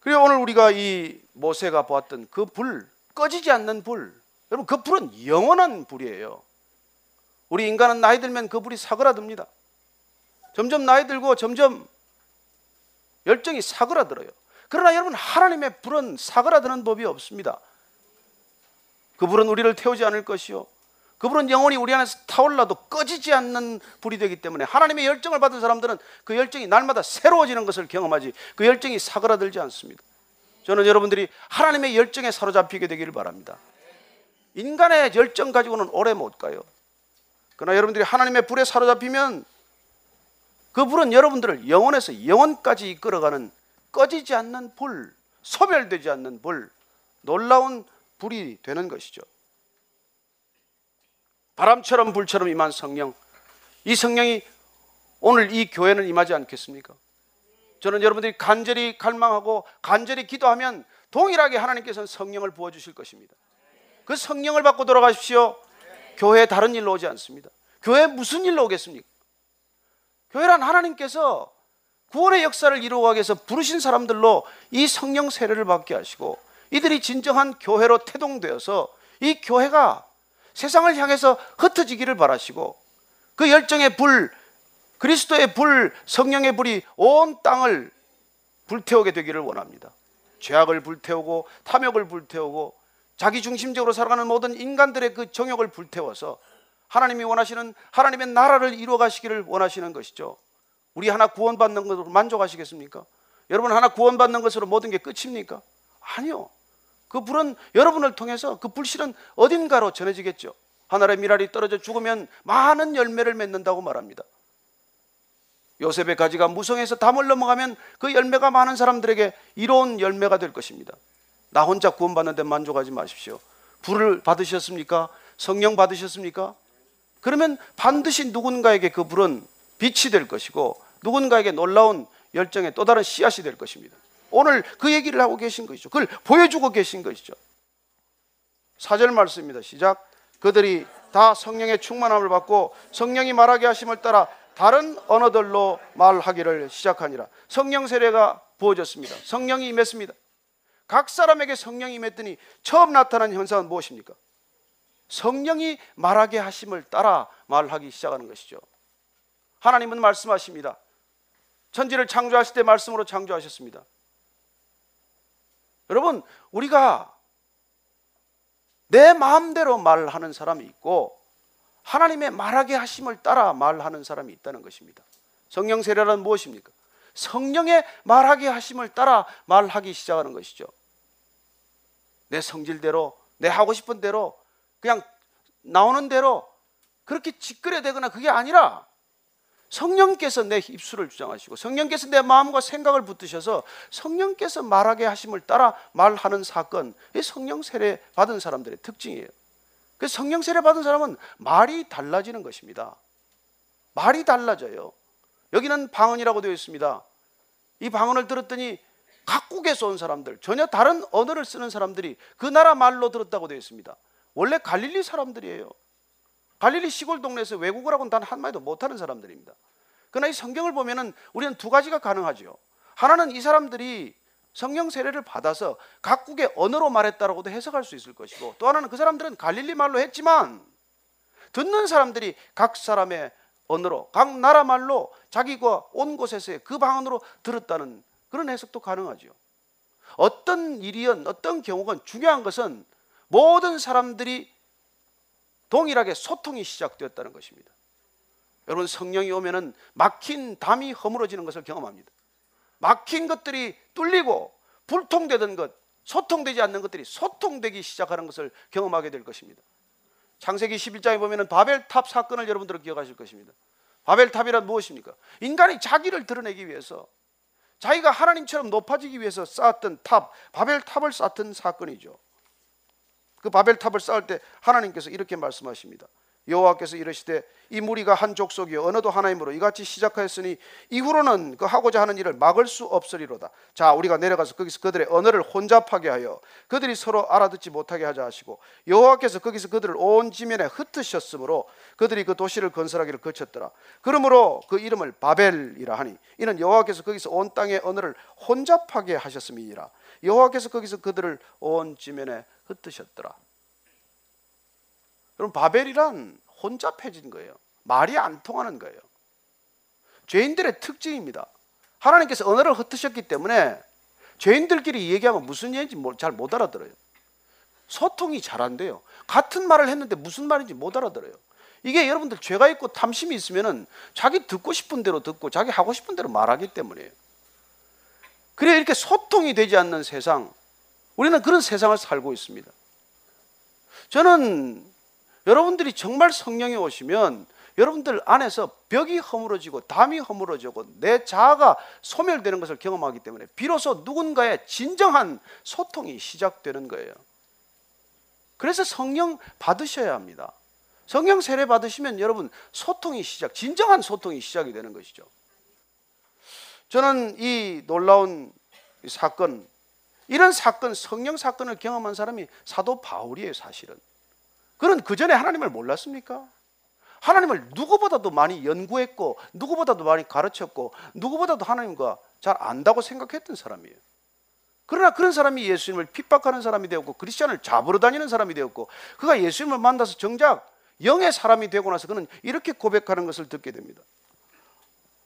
그리고 오늘 우리가 이 모세가 보았던 그 불, 꺼지지 않는 불. 여러분 그 불은 영원한 불이에요. 우리 인간은 나이 들면 그 불이 사그라듭니다. 점점 나이 들고 점점 열정이 사그라들어요. 그러나 여러분 하나님의 불은 사그라드는 법이 없습니다. 그 불은 우리를 태우지 않을 것이요. 그 불은 영원히 우리 안에서 타올라도 꺼지지 않는 불이 되기 때문에 하나님의 열정을 받은 사람들은 그 열정이 날마다 새로워지는 것을 경험하지 그 열정이 사그라들지 않습니다. 저는 여러분들이 하나님의 열정에 사로잡히게 되기를 바랍니다. 인간의 열정 가지고는 오래 못 가요. 그러나 여러분들이 하나님의 불에 사로잡히면 그 불은 여러분들을 영원에서 영원까지 이끌어가는 꺼지지 않는 불, 소멸되지 않는 불, 놀라운 불이 되는 것이죠. 바람처럼 불처럼 임한 성령, 이 성령이 오늘 이 교회는 임하지 않겠습니까? 저는 여러분들이 간절히 갈망하고 간절히 기도하면 동일하게 하나님께서는 성령을 부어주실 것입니다. 그 성령을 받고 돌아가십시오. 교회 다른 일로 오지 않습니다. 교회 무슨 일로 오겠습니까? 교회란 하나님께서 구원의 역사를 이루어가기 위해서 부르신 사람들로 이 성령 세례를 받게 하시고 이들이 진정한 교회로 태동되어서 이 교회가 세상을 향해서 흩어지기를 바라시고 그 열정의 불, 그리스도의 불, 성령의 불이 온 땅을 불태우게 되기를 원합니다. 죄악을 불태우고 탐욕을 불태우고 자기 중심적으로 살아가는 모든 인간들의 그 정욕을 불태워서 하나님이 원하시는 하나님의 나라를 이루어 가시기를 원하시는 것이죠. 우리 하나 구원받는 것으로 만족하시겠습니까? 여러분 하나 구원받는 것으로 모든 게 끝입니까? 아니요. 그 불은 여러분을 통해서 그 불씨는 어딘가로 전해지겠죠. 하늘의 미랄이 떨어져 죽으면 많은 열매를 맺는다고 말합니다. 요셉의 가지가 무성해서 담을 넘어가면 그 열매가 많은 사람들에게 이로운 열매가 될 것입니다. 나 혼자 구원받는 데 만족하지 마십시오. 불을 받으셨습니까? 성령 받으셨습니까? 그러면 반드시 누군가에게 그 불은 빛이 될 것이고 누군가에게 놀라운 열정의 또 다른 씨앗이 될 것입니다. 오늘 그 얘기를 하고 계신 것이죠. 그걸 보여주고 계신 것이죠. 사절 말씀입니다. 시작. 그들이 다 성령의 충만함을 받고 성령이 말하게 하심을 따라 다른 언어들로 말하기를 시작하니라. 성령 세례가 부어졌습니다. 성령이 임했습니다. 각 사람에게 성령이 임했더니 처음 나타난 현상은 무엇입니까? 성령이 말하게 하심을 따라 말하기 시작하는 것이죠. 하나님은 말씀하십니다. 천지를 창조하실 때 말씀으로 창조하셨습니다. 여러분, 우리가 내 마음대로 말하는 사람이 있고 하나님의 말하게 하심을 따라 말하는 사람이 있다는 것입니다. 성령 세례란 무엇입니까? 성령의 말하게 하심을 따라 말하기 시작하는 것이죠. 내 성질대로, 내 하고 싶은 대로, 그냥 나오는 대로 그렇게 짓그려대거나 그게 아니라 성령께서 내 입술을 주장하시고 성령께서 내 마음과 생각을 붙드셔서 성령께서 말하게 하심을 따라 말하는 사건, 이 성령 세례 받은 사람들의 특징이에요. 그 성령 세례 받은 사람은 말이 달라지는 것입니다. 말이 달라져요. 여기는 방언이라고 되어 있습니다. 이 방언을 들었더니 각국에서 온 사람들, 전혀 다른 언어를 쓰는 사람들이 그 나라 말로 들었다고 되어 있습니다. 원래 갈릴리 사람들이에요. 갈릴리 시골 동네에서 외국어라고는 단 한마디도 못하는 사람들입니다. 그러나 이 성경을 보면은 우리는 두 가지가 가능하죠. 하나는 이 사람들이 성령 세례를 받아서 각국의 언어로 말했다라고도 해석할 수 있을 것이고 또 하나는 그 사람들은 갈릴리 말로 했지만 듣는 사람들이 각 사람의 언어로 각 나라 말로 자기가 온 곳에서의 그 방언으로 들었다는 그런 해석도 가능하죠. 어떤 일이든 어떤 경우건 중요한 것은 모든 사람들이 동일하게 소통이 시작되었다는 것입니다. 여러분 성령이 오면은 막힌 담이 허물어지는 것을 경험합니다. 막힌 것들이 뚫리고 불통되던 것, 소통되지 않는 것들이 소통되기 시작하는 것을 경험하게 될 것입니다. 창세기 11장에 보면은 바벨탑 사건을 여러분들은 기억하실 것입니다. 바벨탑이란 무엇입니까? 인간이 자기를 드러내기 위해서 자기가 하나님처럼 높아지기 위해서 쌓았던 탑, 바벨탑을 쌓던 사건이죠. 그 바벨탑을 쌓을 때 하나님께서 이렇게 말씀하십니다. 여호와께서 이르시되 이 무리가 한 족속이요 언어도 하나이므로 이같이 시작하였으니 이후로는 그 하고자 하는 일을 막을 수 없으리로다. 자, 우리가 내려가서 거기서 그들의 언어를 혼잡하게 하여 그들이 서로 알아듣지 못하게 하자 하시고 여호와께서 거기서 그들을 온 지면에 흩으셨으므로 그들이 그 도시를 건설하기를 거쳤더라. 그러므로 그 이름을 바벨이라 하니 이는 여호와께서 거기서 온 땅의 언어를 혼잡하게 하셨음이니라. 여호와께서 거기서 그들을 온 지면에 흩으셨더라. 여러분 바벨이란 혼잡해진 거예요. 말이 안 통하는 거예요. 죄인들의 특징입니다. 하나님께서 언어를 흩으셨기 때문에 죄인들끼리 얘기하면 무슨 얘기인지 잘 못 알아들어요. 소통이 잘 안 돼요. 같은 말을 했는데 무슨 말인지 못 알아들어요. 이게 여러분들 죄가 있고 탐심이 있으면은 자기 듣고 싶은 대로 듣고 자기 하고 싶은 대로 말하기 때문이에요. 그래 이렇게 소통이 되지 않는 세상, 우리는 그런 세상을 살고 있습니다. 저는 여러분들이 정말 성령이 오시면 여러분들 안에서 벽이 허물어지고 담이 허물어지고 내 자아가 소멸되는 것을 경험하기 때문에 비로소 누군가의 진정한 소통이 시작되는 거예요. 그래서 성령 받으셔야 합니다. 성령 세례 받으시면 여러분 소통이 시작, 진정한 소통이 시작이 되는 것이죠. 저는 이 놀라운 사건, 이런 사건, 성령 사건을 경험한 사람이 사도 바울이에요, 사실은. 그는 그 전에 하나님을 몰랐습니까? 하나님을 누구보다도 많이 연구했고, 누구보다도 많이 가르쳤고, 누구보다도 하나님과 잘 안다고 생각했던 사람이에요. 그러나 그런 사람이 예수님을 핍박하는 사람이 되었고, 크리스천을 잡으러 다니는 사람이 되었고, 그가 예수님을 만나서 정작 영의 사람이 되고 나서 그는 이렇게 고백하는 것을 듣게 됩니다.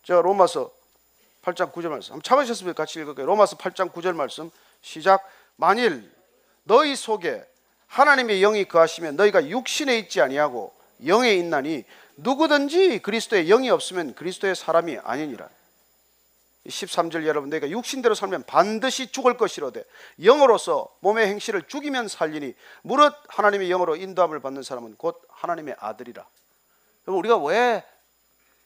자, 로마서 8장 9절 말씀. 한번 잡으셨으면 같이 읽을게요. 로마서 8장 9절 말씀. 시작. 만일 너희 속에 하나님의 영이 거하시면 너희가 육신에 있지 아니하고 영에 있나니 누구든지 그리스도의 영이 없으면 그리스도의 사람이 아니니라. 13절 여러분 내가 육신대로 살면 반드시 죽을 것이로되 영으로서 몸의 행실을 죽이면 살리니 무릇 하나님의 영으로 인도함을 받는 사람은 곧 하나님의 아들이라. 여러분 우리가 왜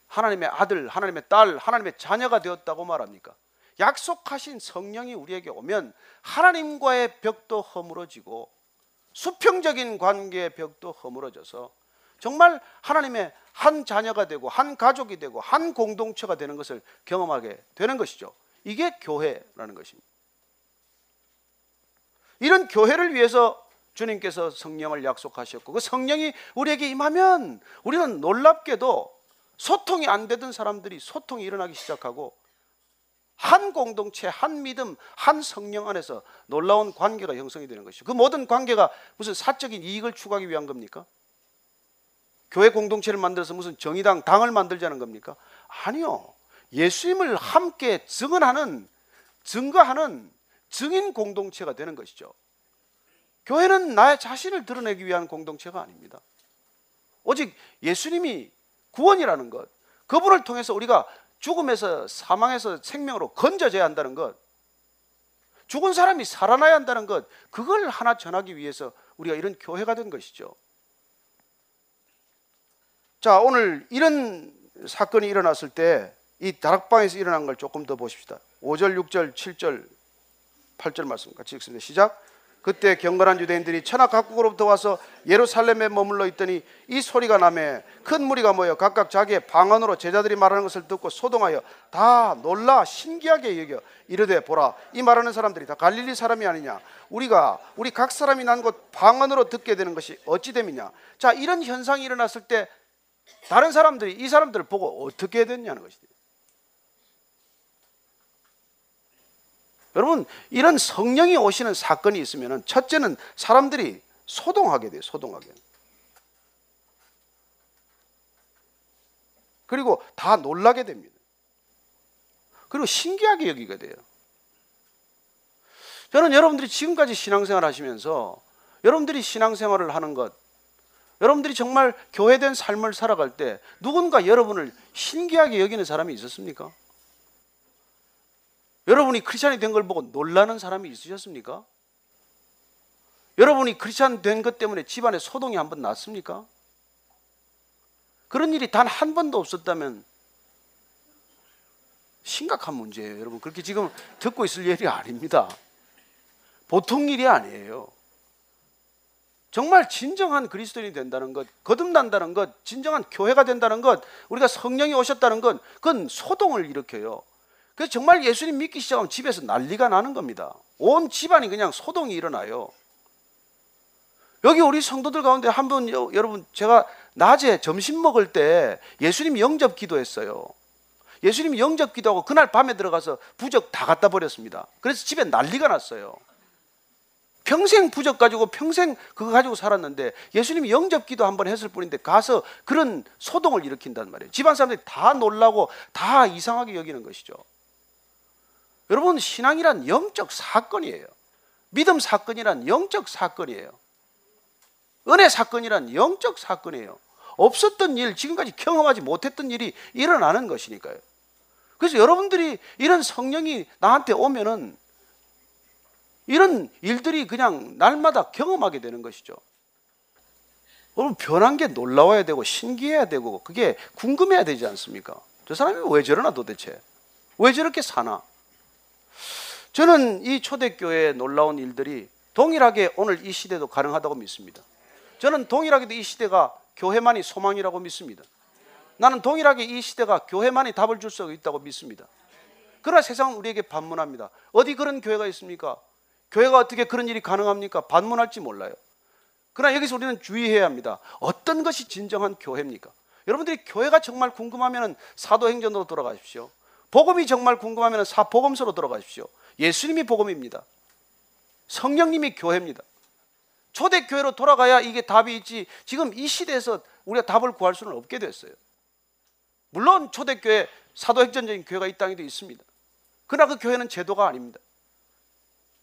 하나님의 아들, 하나님의 딸, 하나님의 자녀가 되었다고 말합니까? 약속하신 성령이 우리에게 오면 하나님과의 벽도 허물어지고 수평적인 관계의 벽도 허물어져서 정말 하나님의 한 자녀가 되고 한 가족이 되고 한 공동체가 되는 것을 경험하게 되는 것이죠. 이게 교회라는 것입니다. 이런 교회를 위해서 주님께서 성령을 약속하셨고 그 성령이 우리에게 임하면 우리는 놀랍게도 소통이 안 되던 사람들이 소통이 일어나기 시작하고 한 공동체, 한 믿음, 한 성령 안에서 놀라운 관계가 형성이 되는 것이죠. 그 모든 관계가 무슨 사적인 이익을 추구하기 위한 겁니까? 교회 공동체를 만들어서 무슨 정의당, 당을 만들자는 겁니까? 아니요. 예수님을 함께 증언하는 증거하는 증인 공동체가 되는 것이죠. 교회는 나의 자신을 드러내기 위한 공동체가 아닙니다. 오직 예수님이 구원이라는 것, 그분을 통해서 우리가 죽음에서 사망에서 생명으로 건져져야 한다는 것, 죽은 사람이 살아나야 한다는 것, 그걸 하나 전하기 위해서 우리가 이런 교회가 된 것이죠. 자, 오늘 이런 사건이 일어났을 때 이 다락방에서 일어난 걸 조금 더 보십시다. 5절, 6절, 7절, 8절 말씀 같이 읽습니다. 시작. 그때 경건한 유대인들이 천하 각국으로부터 와서 예루살렘에 머물러 있더니 이 소리가 나매 큰 무리가 모여 각각 자기의 방언으로 제자들이 말하는 것을 듣고 소동하여 다 놀라 신기하게 여겨 이르되 보라 이 말하는 사람들이 다 갈릴리 사람이 아니냐 우리가 우리 각 사람이 난곳 방언으로 듣게 되는 것이 어찌 됨이냐 자 이런 현상이 일어났을 때 다른 사람들이 이 사람들을 보고 어떻게 됐냐는 것이죠. 여러분 이런 성령이 오시는 사건이 있으면 첫째는 사람들이 소동하게 돼요. 소동하게. 그리고 다 놀라게 됩니다. 그리고 신기하게 여기게 돼요. 저는 여러분들이 지금까지 신앙생활 하시면서 여러분들이 신앙생활을 하는 것, 여러분들이 정말 교회된 삶을 살아갈 때 누군가 여러분을 신기하게 여기는 사람이 있었습니까? 여러분이 크리스찬이 된 걸 보고 놀라는 사람이 있으셨습니까? 여러분이 크리스찬 된것 때문에 집안에 소동이 한 번 났습니까? 그런 일이 단 한 번도 없었다면 심각한 문제예요. 여러분 그렇게 지금 듣고 있을 일이 아닙니다. 보통 일이 아니에요. 정말 진정한 그리스도인이 된다는 것, 거듭난다는 것, 진정한 교회가 된다는 것, 우리가 성령이 오셨다는 것, 그건 소동을 일으켜요. 그래서 정말 예수님 믿기 시작하면 집에서 난리가 나는 겁니다. 온 집안이 그냥 소동이 일어나요. 여기 우리 성도들 가운데 한 분 여러분 제가 낮에 점심 먹을 때 예수님 영접 기도했어요. 예수님 영접 기도하고 그날 밤에 들어가서 부적 다 갖다 버렸습니다. 그래서 집에 난리가 났어요. 평생 부적 가지고 평생 그거 가지고 살았는데 예수님이 영접 기도 한 번 했을 뿐인데 가서 그런 소동을 일으킨단 말이에요. 집안 사람들이 다 놀라고 다 이상하게 여기는 것이죠. 여러분 신앙이란 영적 사건이에요. 믿음 사건이란 영적 사건이에요. 은혜 사건이란 영적 사건이에요. 없었던 일, 지금까지 경험하지 못했던 일이 일어나는 것이니까요. 그래서 여러분들이 이런 성령이 나한테 오면은 이런 일들이 그냥 날마다 경험하게 되는 것이죠. 여러분 변한 게 놀라워야 되고 신기해야 되고 그게 궁금해야 되지 않습니까? 저 사람이 왜 저러나 도대체? 왜 저렇게 사나? 저는 이 초대교회의 놀라운 일들이 동일하게 오늘 이 시대도 가능하다고 믿습니다. 저는 동일하게도 이 시대가 교회만이 소망이라고 믿습니다. 나는 동일하게 이 시대가 교회만이 답을 줄 수 있다고 믿습니다. 그러나 세상은 우리에게 반문합니다. 어디 그런 교회가 있습니까? 교회가 어떻게 그런 일이 가능합니까? 반문할지 몰라요. 그러나 여기서 우리는 주의해야 합니다. 어떤 것이 진정한 교회입니까? 여러분들이 교회가 정말 궁금하면 사도행전으로 돌아가십시오. 복음이 정말 궁금하면 사복음서로 돌아가십시오. 예수님이 복음입니다. 성령님이 교회입니다. 초대교회로 돌아가야 이게 답이 있지 지금 이 시대에서 우리가 답을 구할 수는 없게 됐어요. 물론 초대교회 사도행전적인 교회가 이 땅에도 있습니다. 그러나 그 교회는 제도가 아닙니다.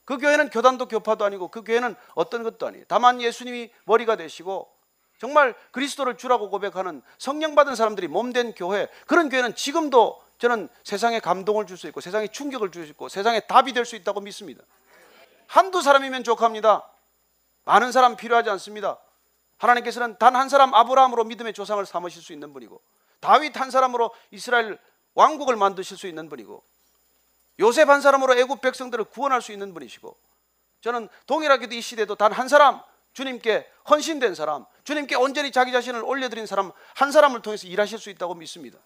그 교회는 교단도 교파도 아니고 그 교회는 어떤 것도 아니에요. 다만 예수님이 머리가 되시고 정말 그리스도를 주라고 고백하는 성령 받은 사람들이 몸 된 교회 그런 교회는 지금도 저는 세상에 감동을 줄 수 있고 세상에 충격을 줄 수 있고 세상에 답이 될 수 있다고 믿습니다. 한두 사람이면 족합니다. 많은 사람 필요하지 않습니다. 하나님께서는 단 한 사람 아브라함으로 믿음의 조상을 삼으실 수 있는 분이고 다윗 한 사람으로 이스라엘 왕국을 만드실 수 있는 분이고 요셉 한 사람으로 애굽 백성들을 구원할 수 있는 분이시고 저는 동일하게도 이 시대도 단 한 사람 주님께 헌신된 사람 주님께 온전히 자기 자신을 올려드린 사람 한 사람을 통해서 일하실 수 있다고 믿습니다.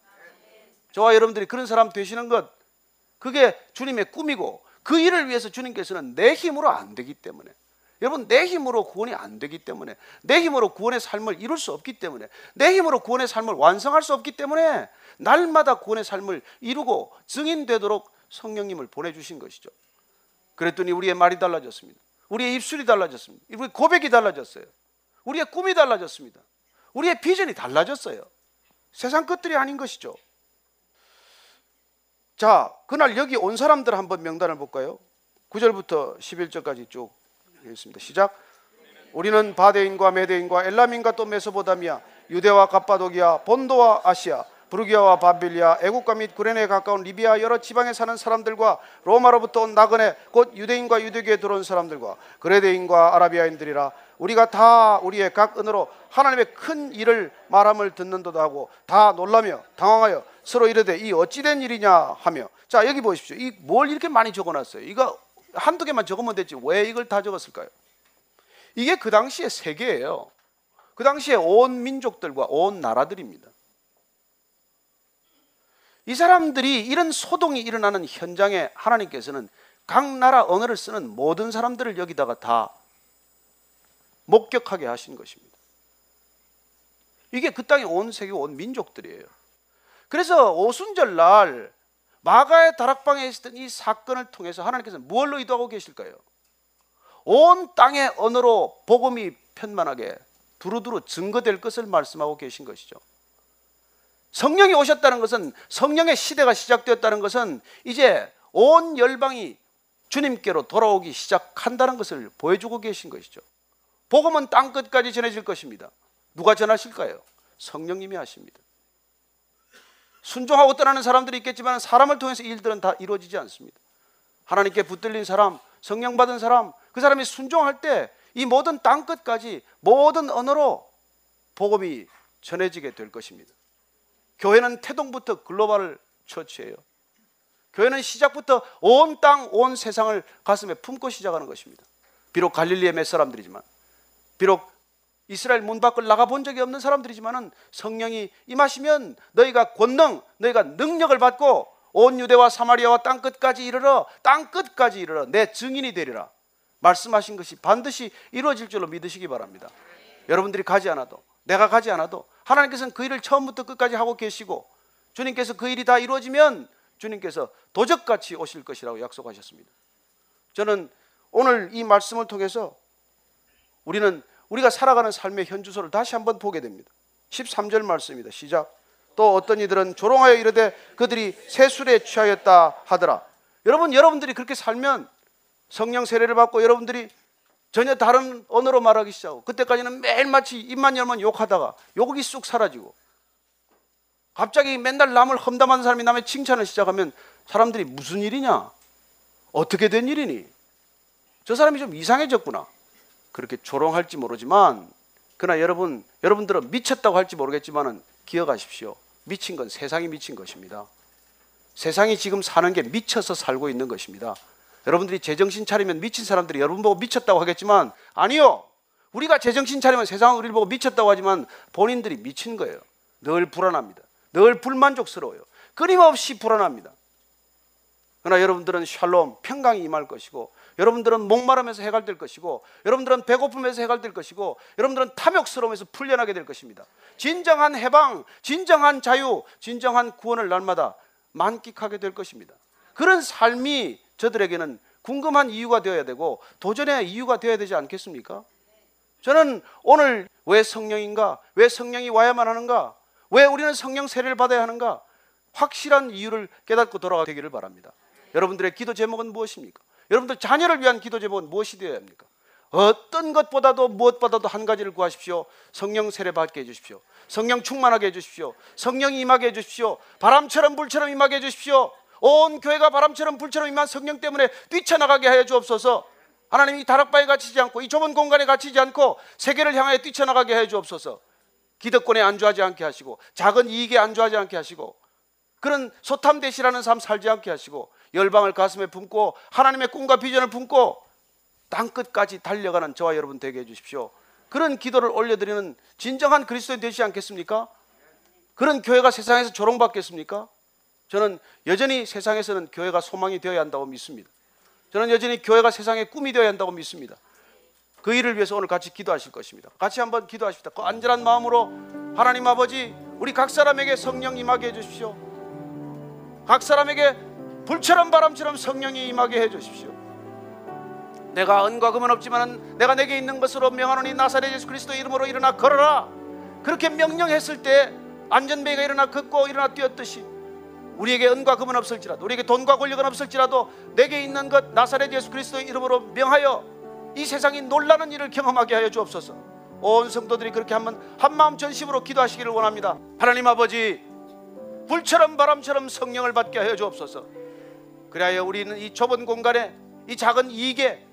저와 여러분들이 그런 사람 되시는 것 그게 주님의 꿈이고 그 일을 위해서 주님께서는 내 힘으로 안 되기 때문에 여러분 내 힘으로 구원이 안 되기 때문에 내 힘으로 구원의 삶을 이룰 수 없기 때문에 내 힘으로 구원의 삶을 완성할 수 없기 때문에 날마다 구원의 삶을 이루고 증인되도록 성령님을 보내주신 것이죠. 그랬더니 우리의 말이 달라졌습니다. 우리의 입술이 달라졌습니다. 우리의 고백이 달라졌어요. 우리의 꿈이 달라졌습니다. 우리의 비전이 달라졌어요. 세상 것들이 아닌 것이죠. 자, 그날 여기 온 사람들 한번 명단을 볼까요? 9절부터 11절까지 쭉 읽겠습니다. 시작. 우리는 바데인과 메데인과 엘람인과 또 메소보다미아, 유대와 갑바도기아, 본도와 아시아, 부르기아와 바빌리아, 애국과 및 구레네에 가까운 리비아 여러 지방에 사는 사람들과 로마로부터 온 나그네 곧 유대인과 유대교에 들어온 사람들과 그레데인과 아라비아인들이라 우리가 다 우리의 각 은으로 하나님의 큰 일을 말함을 듣는도도 하고 다 놀라며 당황하여 서로 이르되 이 어찌된 일이냐 하며 자 여기 보십시오. 이 뭘 이렇게 많이 적어놨어요? 이거 한두 개만 적으면 됐지 왜 이걸 다 적었을까요? 이게 그 당시의 세계예요. 그 당시에 온 민족들과 온 나라들입니다 이 사람들이 이런 소동이 일어나는 현장에 하나님께서는 각 나라 언어를 쓰는 모든 사람들을 여기다가 다 목격하게 하신 것입니다. 이게 그 땅의 온 세계 온 민족들이에요. 그래서 오순절 날 마가의 다락방에 있었던 이 사건을 통해서 하나님께서 무엇로 의도하고 계실까요? 온 땅의 언어로 복음이 편만하게 두루두루 증거될 것을 말씀하고 계신 것이죠. 성령이 오셨다는 것은 성령의 시대가 시작되었다는 것은 이제 온 열방이 주님께로 돌아오기 시작한다는 것을 보여주고 계신 것이죠. 복음은 땅 끝까지 전해질 것입니다. 누가 전하실까요? 성령님이 하십니다. 순종하고 떠나는 사람들이 있겠지만 사람을 통해서 일들은 다 이루어지지 않습니다. 하나님께 붙들린 사람, 성령 받은 사람, 그 사람이 순종할 때 이 모든 땅 끝까지 모든 언어로 복음이 전해지게 될 것입니다. 교회는 태동부터 글로벌 처치예요. 교회는 시작부터 온 땅, 온 세상을 가슴에 품고 시작하는 것입니다. 비록 갈릴리의 몇 사람들이지만, 비록 이스라엘 문 밖을 나가 본 적이 없는 사람들이지만은 성령이 임하시면 너희가 권능, 너희가 능력을 받고 온 유대와 사마리아와 땅 끝까지 이르러 땅 끝까지 이르러 내 증인이 되리라. 말씀하신 것이 반드시 이루어질 줄로 믿으시기 바랍니다. 여러분들이 가지 않아도 내가 가지 않아도 하나님께서는 그 일을 처음부터 끝까지 하고 계시고 주님께서 그 일이 다 이루어지면 주님께서 도적같이 오실 것이라고 약속하셨습니다. 저는 오늘 이 말씀을 통해서 우리는 우리가 살아가는 삶의 현주소를 다시 한번 보게 됩니다. 13절 말씀입니다. 시작. 또 어떤 이들은 조롱하여 이르되 그들이 세술에 취하였다 하더라. 여러분 여러분들이 그렇게 살면 성령 세례를 받고 여러분들이 전혀 다른 언어로 말하기 시작하고 그때까지는 매일 마치 입만 열면 욕하다가 욕이 쑥 사라지고 갑자기 맨날 남을 험담하는 사람이 남의 칭찬을 시작하면 사람들이 무슨 일이냐? 어떻게 된 일이니? 저 사람이 좀 이상해졌구나. 그렇게 조롱할지 모르지만 그러나 여러분 여러분들은 미쳤다고 할지 모르겠지만은 기억하십시오. 미친 건 세상이 미친 것입니다. 세상이 지금 사는 게 미쳐서 살고 있는 것입니다. 여러분들이 제정신 차리면 미친 사람들이 여러분 보고 미쳤다고 하겠지만 아니요. 우리가 제정신 차리면 세상은 우리를 보고 미쳤다고 하지만 본인들이 미친 거예요. 늘 불안합니다. 늘 불만족스러워요. 끊임없이 불안합니다. 그러나 여러분들은 샬롬, 평강이 임할 것이고 여러분들은 목마름에서 해갈될 것이고 여러분들은 배고픔에서 해갈될 것이고 여러분들은 탐욕스러움에서 풀려나게 될 것입니다. 진정한 해방, 진정한 자유, 진정한 구원을 날마다 만끽하게 될 것입니다. 그런 삶이 저들에게는 궁금한 이유가 되어야 되고 도전의 이유가 되어야 되지 않겠습니까? 저는 오늘 왜 성령인가? 왜 성령이 와야만 하는가? 왜 우리는 성령 세례를 받아야 하는가? 확실한 이유를 깨닫고 돌아가 되기를 바랍니다. 여러분들의 기도 제목은 무엇입니까? 여러분들 자녀를 위한 기도 제목은 무엇이 되어야 합니까? 어떤 것보다도 무엇보다도 한 가지를 구하십시오. 성령 세례 받게 해 주십시오. 성령 충만하게 해 주십시오. 성령이 임하게 해 주십시오. 바람처럼 불처럼 임하게 해 주십시오. 온 교회가 바람처럼 불처럼 임한 성령 때문에 뛰쳐나가게 하여 주옵소서. 하나님 이 다락방에 갇히지 않고 이 좁은 공간에 갇히지 않고 세계를 향하여 뛰쳐나가게 하여 주옵소서. 기득권에 안주하지 않게 하시고 작은 이익에 안주하지 않게 하시고 그런 소탐대시라는 삶 살지 않게 하시고 열방을 가슴에 품고 하나님의 꿈과 비전을 품고 땅 끝까지 달려가는 저와 여러분 되게 해 주십시오. 그런 기도를 올려드리는 진정한 그리스도인 되시 않겠습니까? 그런 교회가 세상에서 조롱받겠습니까? 저는 여전히 세상에서는 교회가 소망이 되어야 한다고 믿습니다. 저는 여전히 교회가 세상의 꿈이 되어야 한다고 믿습니다. 그 일을 위해서 오늘 같이 기도하실 것입니다. 같이 한번 기도하십시다. 그 안전한 마음으로 하나님 아버지 우리 각 사람에게 성령 임하게 해주십시오. 각 사람에게 불처럼 바람처럼 성령이 임하게 해주십시오. 내가 은과 금은 없지만 내가 내게 있는 것으로 명하노니 나사렛 예수 그리스도 이름으로 일어나 걸어라. 그렇게 명령했을 때 안전뱅이가 일어나 걷고 일어나 뛰었듯이 우리에게 은과 금은 없을지라도 우리에게 돈과 권력은 없을지라도 내게 있는 것 나사렛 예수 그리스도의 이름으로 명하여 이 세상이 놀라는 일을 경험하게 하여 주옵소서. 온 성도들이 그렇게 한번 한마음 전심으로 기도하시기를 원합니다. 하나님 아버지 불처럼 바람처럼 성령을 받게 하여 주옵소서. 그리하여 우리는 이 좁은 공간에 이 작은 이익에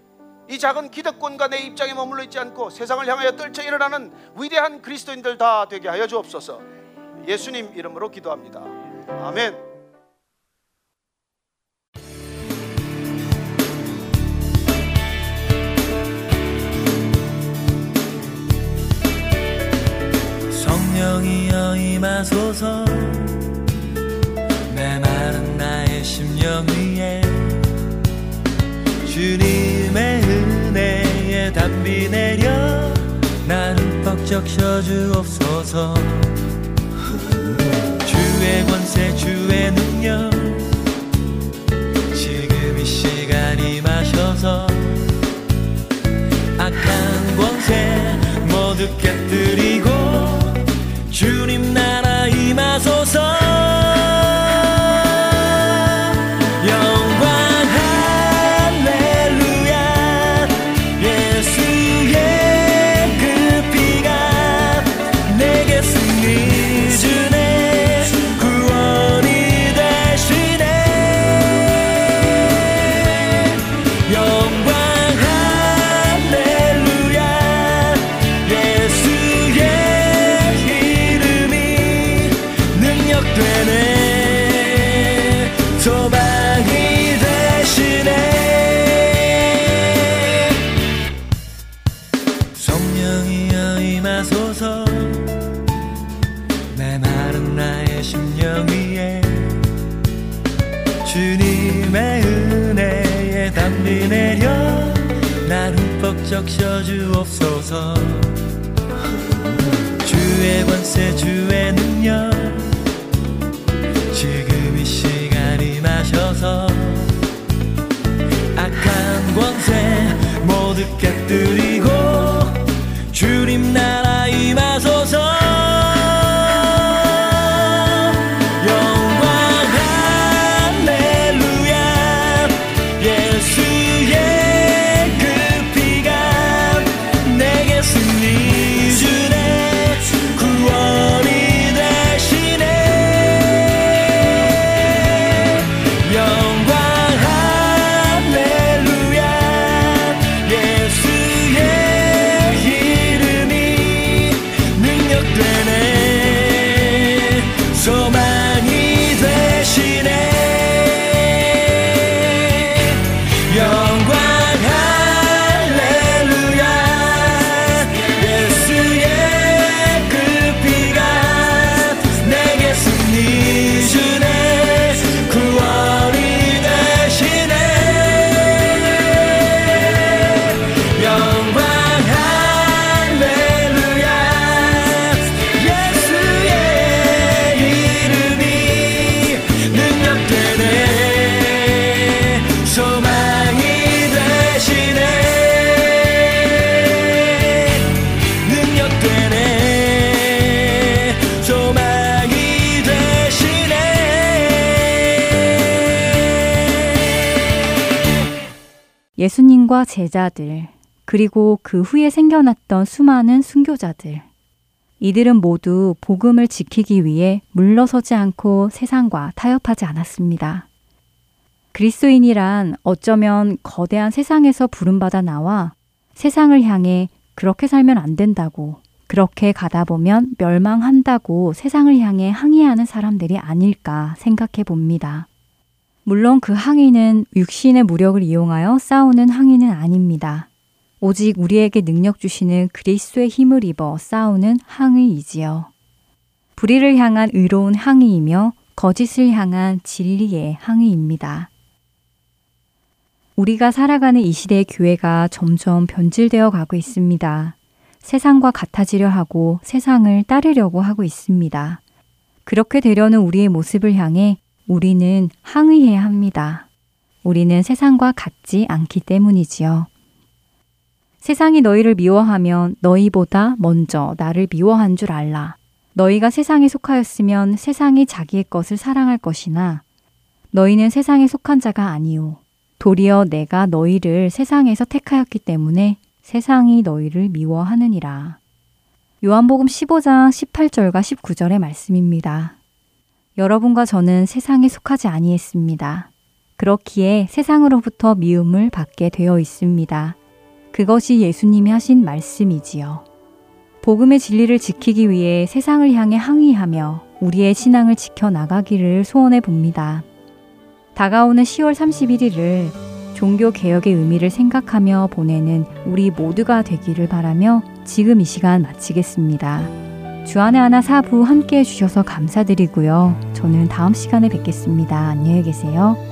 이 작은 기득권과 내 입장에 머물러 있지 않고 세상을 향하여 떨쳐 일어나는 위대한 그리스도인들 다 되게 하여 주옵소서. 예수님 이름으로 기도합니다. 아멘. 성령이여 임하소서. 메마른 나의 심령 위에 주님의 은혜에 담비 내려 나는 벅적 셔주옵소서. 주의 권세 주의 능력 지금 이 시간 임하셔서 주옵소서. 주의 권세 주 예수님과 제자들, 그리고 그 후에 생겨났던 수많은 순교자들. 이들은 모두 복음을 지키기 위해 물러서지 않고 세상과 타협하지 않았습니다. 그리스도인이란 어쩌면 거대한 세상에서 부름받아 나와 세상을 향해 그렇게 살면 안 된다고, 그렇게 가다 보면 멸망한다고 세상을 향해 항의하는 사람들이 아닐까 생각해 봅니다. 물론 그 항의는 육신의 무력을 이용하여 싸우는 항의는 아닙니다. 오직 우리에게 능력 주시는 그리스도의 힘을 입어 싸우는 항의이지요. 불의를 향한 의로운 항의이며 거짓을 향한 진리의 항의입니다. 우리가 살아가는 이 시대의 교회가 점점 변질되어 가고 있습니다. 세상과 같아지려 하고 세상을 따르려고 하고 있습니다. 그렇게 되려는 우리의 모습을 향해 우리는 항의해야 합니다. 우리는 세상과 같지 않기 때문이지요. 세상이 너희를 미워하면 너희보다 먼저 나를 미워한 줄 알라. 너희가 세상에 속하였으면 세상이 자기의 것을 사랑할 것이나 너희는 세상에 속한 자가 아니요 도리어 내가 너희를 세상에서 택하였기 때문에 세상이 너희를 미워하느니라. 요한복음 15장 18절과 19절의 말씀입니다. 여러분과 저는 세상에 속하지 아니했습니다. 그렇기에 세상으로부터 미움을 받게 되어 있습니다. 그것이 예수님이 하신 말씀이지요. 복음의 진리를 지키기 위해 세상을 향해 항의하며 우리의 신앙을 지켜나가기를 소원해 봅니다. 다가오는 10월 31일을 종교 개혁의 의미를 생각하며 보내는 우리 모두가 되기를 바라며 지금 이 시간 마치겠습니다. 주안의 하나 사부 함께 해주셔서 감사드리고요. 저는 다음 시간에 뵙겠습니다. 안녕히 계세요.